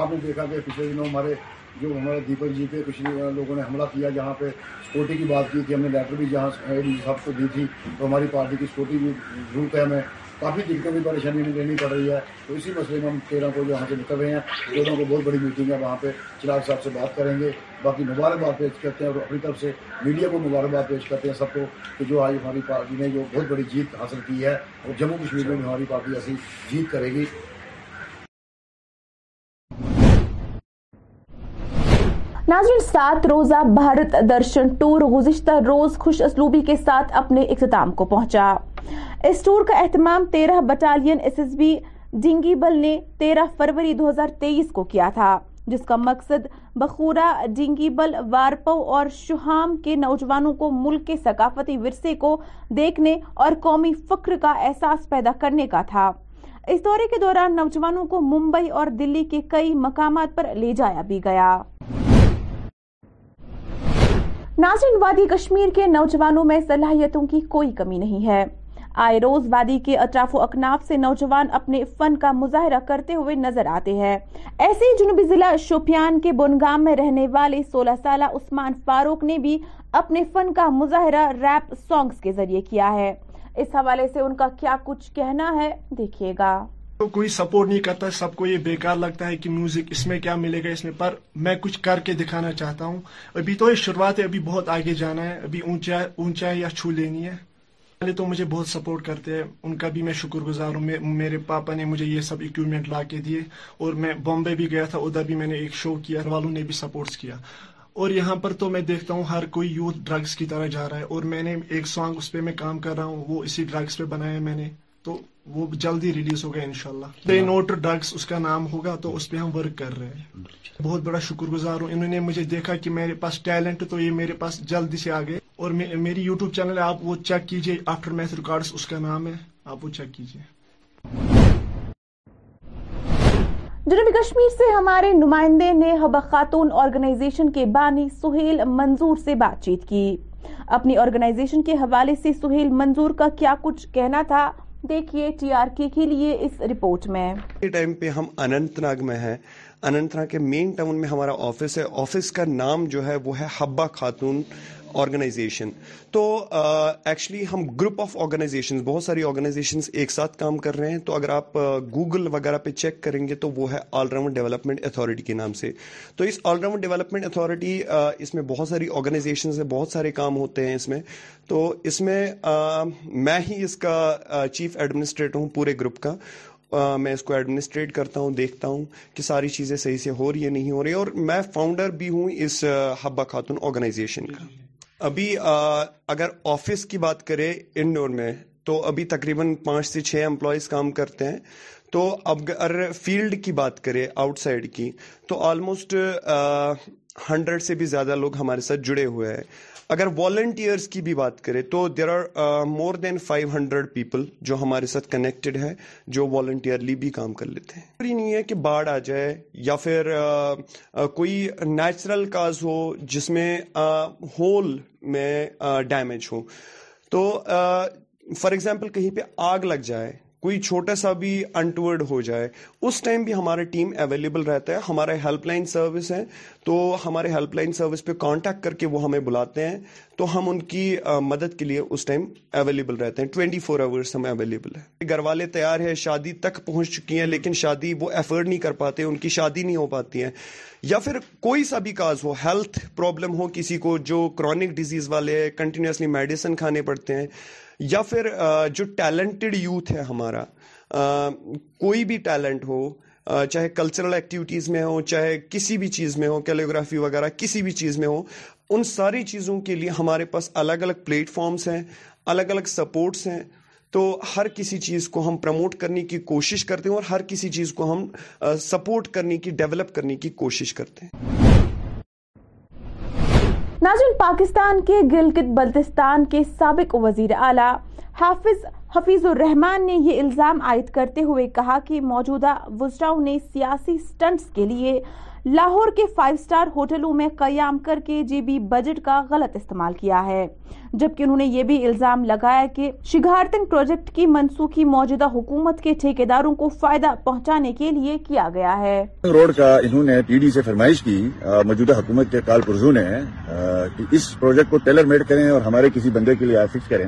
S19: آپ نے دیکھا کہ پچھلے دنوں ہمارے جو ہمارے دیپک جی پہ کچھ لوگوں نے حملہ کیا جہاں پہ سکورٹی کی بات کی تھی ہم نے لیٹر بھی جہاں جی صاحب کو دی تھی تو ہماری پارٹی کی سکورٹی بھی ضرورت ہے ہمیں کافی دقتوں بھی پریشانی ہمیں لینی پڑ رہی ہے تو اسی مسئلے میں ہم تیرہ کو یہاں سے نکل رہے ہیں دونوں کو بہت بڑی میٹنگ ہے وہاں پہ چراغ صاحب سے بات کریں گے باقی مبارکباد پیش کرتے ہیں اور اپنی طرف سے میڈیا کو مبارکباد پیش کرتے ہیں سب کو کہ جو آج ہماری پارٹی نے جو بہت بڑی جیت حاصل کی ہے اور جموں کشمیر میں ہماری پارٹی ایسی جیت کرے گی ناظرین سات روزہ بھارت درشن ٹور گزشتہ روز خوش اسلوبی کے ساتھ اپنے اختتام کو پہنچا اس ٹور کا اہتمام تیرہ بٹالین ایس ایس ڈنگی بل نے تیرہ فروری دو ہزار تیئیس کو کیا تھا جس کا مقصد بخورہ ڈنگی بل وارپو اور شہام کے نوجوانوں کو ملک کے ثقافتی ورثے کو دیکھنے اور قومی فخر کا احساس پیدا کرنے کا تھا اس دورے کے دوران نوجوانوں کو ممبئی اور دلی کے کئی مقامات پر لے جایا بھی گیا ناظرین وادی کشمیر کے نوجوانوں میں صلاحیتوں کی کوئی کمی نہیں ہے آئے روز وادی کے اطراف و اکناف سے نوجوان اپنے فن کا مظاہرہ کرتے ہوئے نظر آتے ہیں ایسے ہی جنوبی ضلع شوپیان کے بنگام میں رہنے والے سولہ سالہ عثمان فاروق نے بھی اپنے فن کا مظاہرہ ریپ سانگز کے ذریعے کیا ہے اس حوالے سے ان کا کیا کچھ کہنا ہے دیکھیے گا کوئی سپورٹ نہیں کرتا سب کو یہ بیکار لگتا ہے کہ میوزک اس میں کیا ملے گا اس میں پر میں کچھ کر کے دکھانا چاہتا ہوں ابھی تو یہ شروعات ہے ابھی بہت آگے جانا ہے ابھی اونچا یا چھو لینی ہے پہلے تو
S2: مجھے بہت سپورٹ کرتے ہیں ان کا بھی میں شکر گزار ہوں میرے پاپا نے مجھے یہ سب اکوپمنٹ لا کے دیے اور میں بامبے بھی گیا تھا ادھر بھی میں نے ایک شو کیا والوں نے بھی سپورٹس کیا اور یہاں پر تو میں دیکھتا ہوں ہر کوئی یوتھ ڈرگس کی طرح جا رہا ہے اور میں نے ایک سانگ اس پہ میں کام کر رہا ہوں وہ اسی ڈرگس پہ بنایا میں نے تو وہ جلدی ریلیز ہوگا ان شاء اللہ ہوگا تو اس پہ ہم ورک کر رہے ہیں بہت بڑا شکر گزار ہوں انہوں نے مجھے دیکھا کہ میرے پاس ٹیلنٹ تو یہ میرے پاس جلدی سے آ گئے اور میری یوٹیوب چینل آپ آپ وہ وہ چیک چیک آفٹر میتھ اس کا نام ہے جنوبی کشمیر سے ہمارے نمائندے نے خاتون آرگنائزیشن کے بانی سہیل منظور سے بات چیت کی اپنی آرگنائزیشن کے حوالے سے سہیل منظور کا کیا کچھ کہنا تھا دیکھیے ٹی آر کے کے لیے اس رپورٹ میں ٹائم پہ ہم انت ناگ میں ہیں ہے ناگ کے مین ٹاؤن میں ہمارا آفس ہے آفس کا نام جو ہے وہ ہے ہبا خاتون آرگنائزیشن تو ایکچولی ہم گروپ آف آرگنائزیشن بہت ساری آرگنائزیشن ایک ساتھ کام کر رہے ہیں تو اگر آپ گوگل وغیرہ پہ چیک کریں گے تو وہ ہے آل راؤنڈ ڈیولپمنٹ اتھارٹی کے نام سے تو اس آل راؤنڈ ڈیولپمنٹ اتھارٹی اس میں بہت ساری آرگنائزیشن ہے بہت سارے کام ہوتے ہیں اس میں تو اس میں میں ہی اس کا چیف ایڈمنسٹریٹر ہوں پورے گروپ کا میں اس کو ایڈمنسٹریٹ کرتا ہوں دیکھتا ہوں کہ ساری چیزیں صحیح سے ہو رہی ہے نہیں ہو رہی اور میں فاؤنڈر بھی ہوں اس حبہ خاتون آرگنائزیشن کا ابھی اگر آفس کی بات کرے انڈور میں تو ابھی تقریباً پانچ سے چھ امپلائیز کام کرتے ہیں تو اگر فیلڈ کی بات کرے آؤٹ سائڈ کی تو آلموسٹ ہنڈریڈ سے بھی زیادہ لوگ ہمارے ساتھ جڑے ہوئے ہیں اگر والنٹیئرس کی بھی بات کریں تو there are more than five hundred people جو ہمارے ساتھ کنیکٹڈ ہے جو والنٹیئرلی بھی کام کر لیتے ہیں نہیں ہے کہ باڑھ آ جائے یا پھر uh, uh, کوئی نیچرل کاز ہو جس میں uh, ہول میں ڈیمیج ہو تو فار ایگزامپل کہیں پہ آگ لگ جائے کوئی چھوٹا سا بھی انٹورڈ ہو جائے اس ٹائم بھی ہمارا ٹیم اویلیبل رہتا ہے ہمارا ہیلپ لائن سروس ہے تو ہمارے ہیلپ لائن سروس پہ کانٹیکٹ کر کے وہ ہمیں بلاتے ہیں تو ہم ان کی مدد کے لیے اس ٹائم اویلیبل رہتے ہیں ٹوینٹی فور آورس ہمیں اویلیبل ہے گھر والے تیار ہیں شادی تک پہنچ چکی ہیں لیکن شادی وہ افورڈ نہیں کر پاتے ان کی شادی نہیں ہو پاتی ہے یا پھر کوئی سا بھی کاز ہو ہیلتھ پرابلم ہو کسی کو جو کرونک ڈیزیز والے ہیں کنٹینیوسلی میڈیسن کھانے پڑتے ہیں یا پھر جو ٹیلنٹڈ یوتھ ہے ہمارا کوئی بھی ٹیلنٹ ہو چاہے کلچرل ایکٹیویٹیز میں ہو چاہے کسی بھی چیز میں ہو کیلیوگرافی وغیرہ کسی بھی چیز میں ہو ان ساری چیزوں کے لیے ہمارے پاس الگ الگ پلیٹ فارمز ہیں الگ الگ سپورٹس ہیں تو ہر کسی چیز کو ہم پروموٹ کرنے کی کوشش کرتے ہیں اور ہر کسی چیز کو ہم سپورٹ کرنے کی ڈیولپ کرنے کی کوشش کرتے ہیں ناظرین پاکستان کے گلگت بلتستان کے سابق وزیر اعلی حافظ حفیظ الرحمان نے یہ الزام عائد کرتے ہوئے کہا کہ موجودہ وزراؤں نے سیاسی سٹنٹس کے لیے لاہور کے فائیو سٹار ہوٹلوں میں قیام کر کے جی بی بجٹ کا غلط استعمال کیا ہے جبکہ انہوں نے یہ بھی الزام لگایا کہ شگارتن پروجیکٹ کی منسوخی موجودہ حکومت کے داروں کو فائدہ پہنچانے کے لیے کیا گیا ہے روڈ کا انہوں نے پی ڈی سے فرمائش کی موجودہ حکومت کے کال پرزو نے کہ اس پروجیکٹ کو ٹیلر میڈ کریں اور ہمارے کسی بندے کے لیے فکس کریں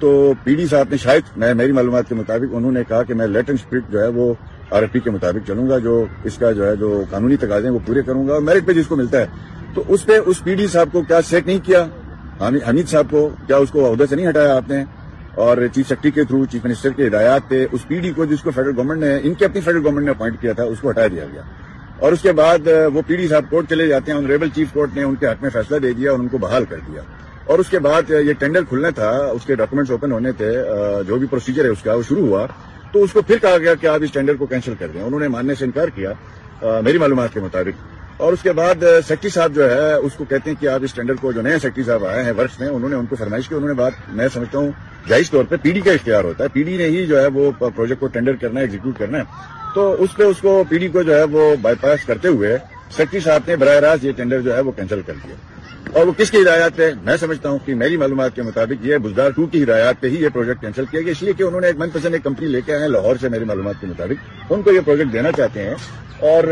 S2: تو پی ڈی صاحب نے شاید میں میری معلومات کے مطابق انہوں نے کہا کہ میں جو ہے وہ ایف پی کے مطابق چلوں گا جو اس کا جو ہے جو قانونی تقاضے وہ پورے کروں گا اور میرٹ پہ جس کو ملتا ہے تو اس پہ اس پی ڈی صاحب کو کیا سیٹ نہیں کیا حمید صاحب کو کیا اس کو عہدہ سے نہیں ہٹایا آپ نے اور چیف سیکٹری کے تھرو چیف منسٹر کے ہدایات پہ اس پی ڈی کو جس کو فیڈرل گورنمنٹ نے ان کے اپنی فیڈرل گورنمنٹ نے اپوائنٹ کیا تھا اس کو ہٹا دیا گیا اور اس کے بعد وہ پی ڈی صاحب کورٹ چلے جاتے ہیں آنریبل چیف کورٹ نے ان کے حق میں فیصلہ دے دیا اور ان کو بحال کر دیا اور اس کے بعد یہ ٹینڈر کھلنا تھا اس کے ڈاکومنٹس اوپن ہونے تھے جو بھی پروسیجر ہے اس کا وہ شروع ہوا تو اس کو پھر کہا گیا کہ آپ اس ٹینڈر کو کینسل کر دیں انہوں نے ماننے سے انکار کیا میری معلومات کے مطابق اور اس کے بعد سیکٹری صاحب جو ہے اس کو کہتے ہیں کہ آپ اس ٹینڈر کو جو نئے سیکٹری صاحب آئے ہیں ورکس نے انہوں نے ان کو فرمائش کی انہوں نے بات میں سمجھتا ہوں جائز طور پر پی ڈی کا اختیار ہوتا ہے پی ڈی نے ہی جو ہے وہ پروجیکٹ کو ٹینڈر کرنا ہے ایگزیکیوٹ کرنا ہے تو اس کو پی ڈی کو جو ہے وہ بائی پاس کرتے ہوئے سیکٹری صاحب نے براہ راست یہ ٹینڈر جو ہے وہ کینسل کر دیا اور وہ کس کی ہدایات پہ میں سمجھتا ہوں کہ میری معلومات کے مطابق یہ بزدار ٹو کی ہدایات پہ ہی یہ پروجیکٹ کینسل کیا گیا اس لیے کہ انہوں نے ایک من پسند ایک کمپنی لے کے آئے ہیں لاہور سے میری معلومات کے مطابق ان کو یہ پروجیکٹ دینا چاہتے ہیں اور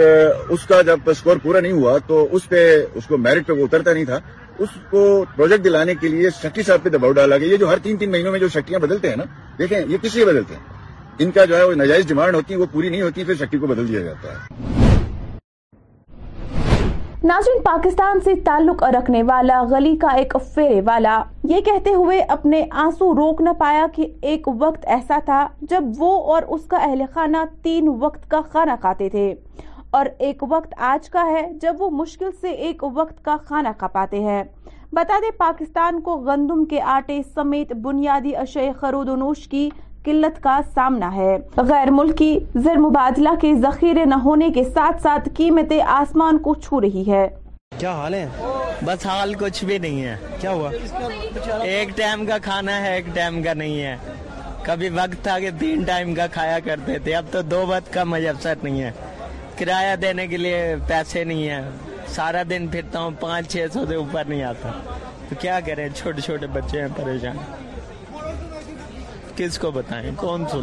S2: اس کا جب اسکور پورا نہیں ہوا تو اس پہ اس کو میرٹ پہ وہ اترتا نہیں تھا اس کو پروجیکٹ دلانے کے لیے شکی صاحب پہ دباؤ ڈالا گیا یہ جو ہر تین تین مہینوں میں جو شکیاں بدلتے ہیں نا دیکھیں یہ کس لیے بدلتے ہیں ان کا جو ہے وہ نجائز ڈیمانڈ ہوتی ہے وہ پوری نہیں ہوتی پھر شکی کو بدل دیا جاتا ہے ناظرین پاکستان سے تعلق رکھنے والا گلی کا ایک فیرے والا یہ کہتے ہوئے اپنے آنسو روک نہ پایا کہ ایک وقت ایسا تھا جب وہ اور اس کا اہل خانہ تین وقت کا کھانا کھاتے تھے اور ایک وقت آج کا ہے جب وہ مشکل سے ایک وقت کا کھانا کھا پاتے ہیں بتا دیں پاکستان کو گندم کے آٹے سمیت بنیادی خرود و نوش کی قلت کا سامنا ہے غیر ملکی زر مبادلہ کے ذخیرے نہ ہونے کے ساتھ ساتھ قیمتیں آسمان کو چھو رہی ہے کیا حال ہے بس حال کچھ بھی نہیں ہے کیا ہوا ایک ٹائم کا کھانا ہے ایک ٹائم کا نہیں ہے کبھی وقت تھا کہ تین ٹائم کا کھایا کرتے تھے اب تو دو وقت کا مجبور نہیں ہے کرایہ دینے کے لیے پیسے نہیں ہے سارا دن پھرتا ہوں پانچ چھ سو سے اوپر نہیں آتا تو کیا کریں چھوٹے چھوٹے بچے ہیں پریشان کس کو بتائیں کون سا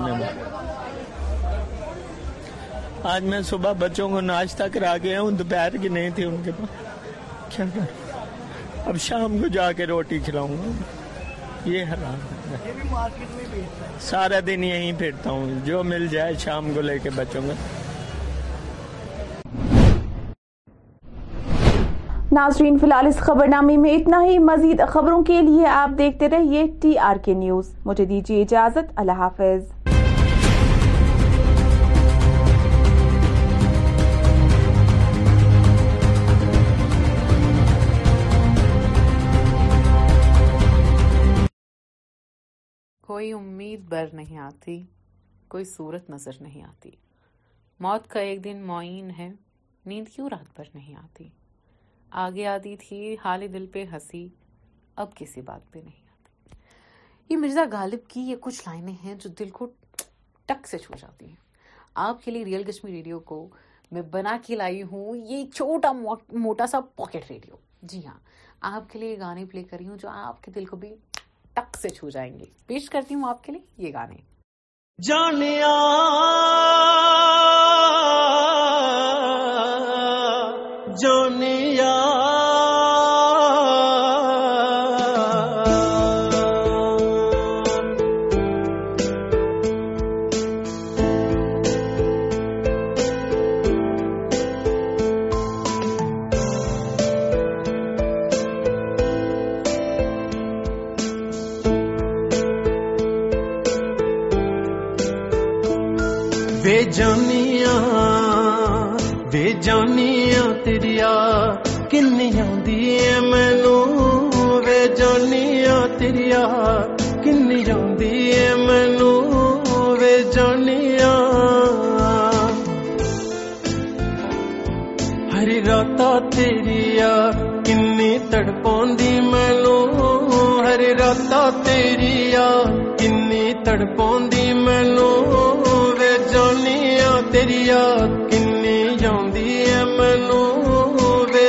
S2: آج میں صبح بچوں کو ناشتہ کرا گیا ہوں دوپہر کی نہیں تھی ان کے پاس کیا اب شام کو جا کے روٹی کھلاؤں گا یہ حرام سارا دن یہیں پھرتا ہوں جو مل جائے شام کو لے کے بچوں کو ناظرین فی الحال اس خبر نامے میں اتنا ہی مزید خبروں کے لیے آپ دیکھتے رہیے ٹی آر کے نیوز مجھے دیجیے اجازت اللہ حافظ کوئی امید بر نہیں آتی کوئی صورت نظر نہیں آتی موت کا ایک دن معین ہے نیند کیوں رات بھر نہیں آتی آگے آتی تھی حال دل پہ ہنسی اب کسی بات پہ نہیں آتی یہ مرزا غالب کی یہ کچھ لائنیں ہیں جو دل کو ٹک سے چھو جاتی ہیں آپ کے لیے ریئل کشمیر ریڈیو کو میں بنا کے لائی ہوں یہ چھوٹا موٹا سا پاکٹ ریڈیو جی ہاں آپ کے لیے یہ گانے پلے کری ہوں جو آپ کے دل کو بھی ٹک سے چھو جائیں گے پیش کرتی ہوں آپ کے لیے یہ گانے جونیا کنی تڑپ مینو ہر رتا کنی تڑپوی مینو تیری یاد کنی جی منوی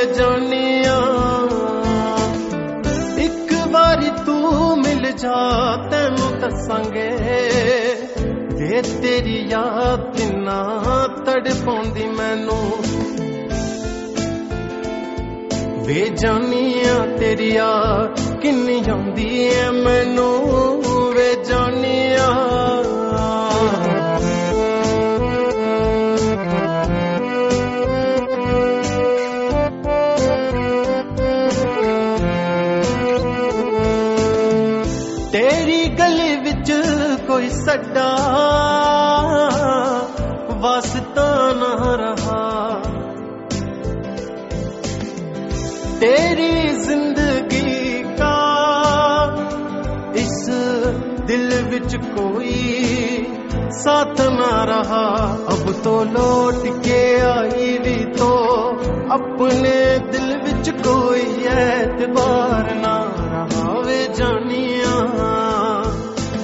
S2: آک باری تل جا تین دسانگے گے تیری یاد تین تڑپوی مینو جانیا تری ک کوئی ساتھ نہ رہا اب تو لوٹ کے آئی تو اپنے دل بچ کوئی اعتبار نہ رہا وے جانیا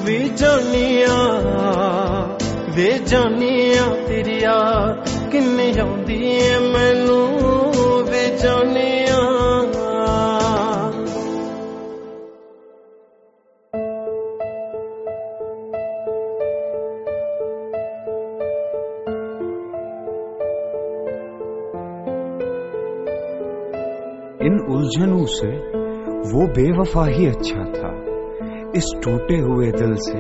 S2: وے جانیا وے آدی ہے مینوں وہ بے وفا ہی اچھا تھا اس ٹوٹے ہوئے دل سے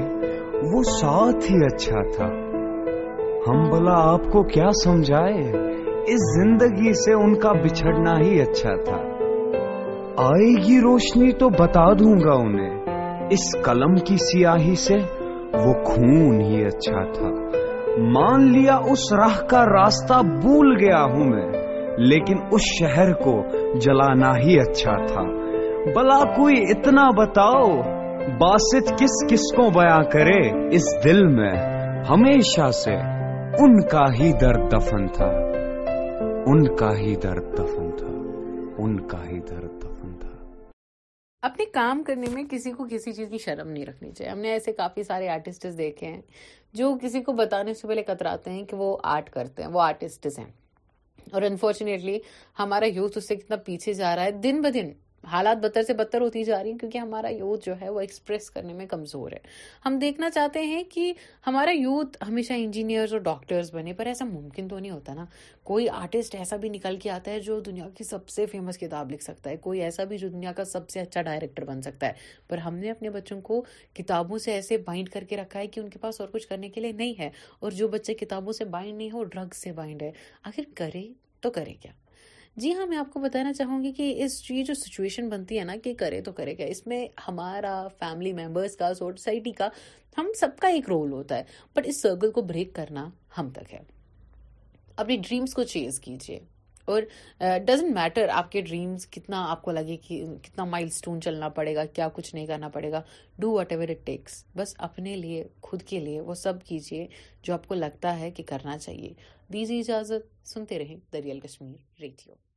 S2: وہ ساتھ ہی اچھا تھا آئے گی روشنی تو بتا دوں گا انہیں اس کلم کی سیاہی سے وہ خون ہی اچھا تھا مان لیا اس راہ کا راستہ بھول گیا ہوں میں لیکن اس شہر کو جلانا ہی اچھا تھا بلا کوئی اتنا بتاؤ باسط کس کس کو بیاں کرے اس دل میں ہمیشہ سے ان کا ہی درد دفن تھا ان کا ہی درد دفن تھا ان کا ہی درد دفن تھا اپنے کام کرنے میں کسی کو کسی چیز کی شرم نہیں رکھنی چاہیے ہم نے ایسے کافی سارے آرٹسٹ دیکھے ہیں جو کسی کو بتانے سے پہلے کتراتے ہیں کہ وہ آرٹ کرتے ہیں وہ آرٹسٹ ہیں اور انفارچونیٹلی ہمارا یوتھ اس سے کتنا پیچھے جا رہا ہے دن بہ دن حالات بدتر سے بدتر ہوتی جا رہی ہیں کیونکہ ہمارا یوتھ جو ہے وہ ایکسپریس کرنے میں کمزور ہے ہم دیکھنا چاہتے ہیں کہ ہمارا یوتھ ہمیشہ انجینئرز اور ڈاکٹرز بنے پر ایسا ممکن تو نہیں ہوتا نا کوئی آرٹسٹ ایسا بھی نکل کے آتا ہے جو دنیا کی سب سے فیمس کتاب لکھ سکتا ہے کوئی ایسا بھی جو دنیا کا سب سے اچھا ڈائریکٹر بن سکتا ہے پر ہم نے اپنے بچوں کو کتابوں سے ایسے بائنڈ کر کے رکھا ہے کہ ان کے پاس اور کچھ کرنے کے لیے نہیں ہے اور جو بچے کتابوں سے بائنڈ نہیں ہو ڈرگس سے بائنڈ ہے آخر کرے تو کرے کیا جی ہاں میں آپ کو بتانا چاہوں گی کہ اس یہ جو سچویشن بنتی ہے نا کہ کرے تو کرے گا اس میں ہمارا فیملی ممبرس کا سوسائٹی کا ہم سب کا ایک رول ہوتا ہے بٹ اس سرکل کو بریک کرنا ہم تک ہے اپنی ڈریمس کو چیز کیجیے اور ڈزنٹ میٹر آپ کے ڈریمس کتنا آپ کو لگے کہ کتنا مائل اسٹون چلنا پڑے گا کیا کچھ نہیں کرنا پڑے گا do whatever it takes بس اپنے لیے خود کے لیے وہ سب کیجیے جو آپ کو لگتا ہے کہ کرنا چاہیے دیجیے اجازت سنتے رہیں دریال کشمیر ریڈیو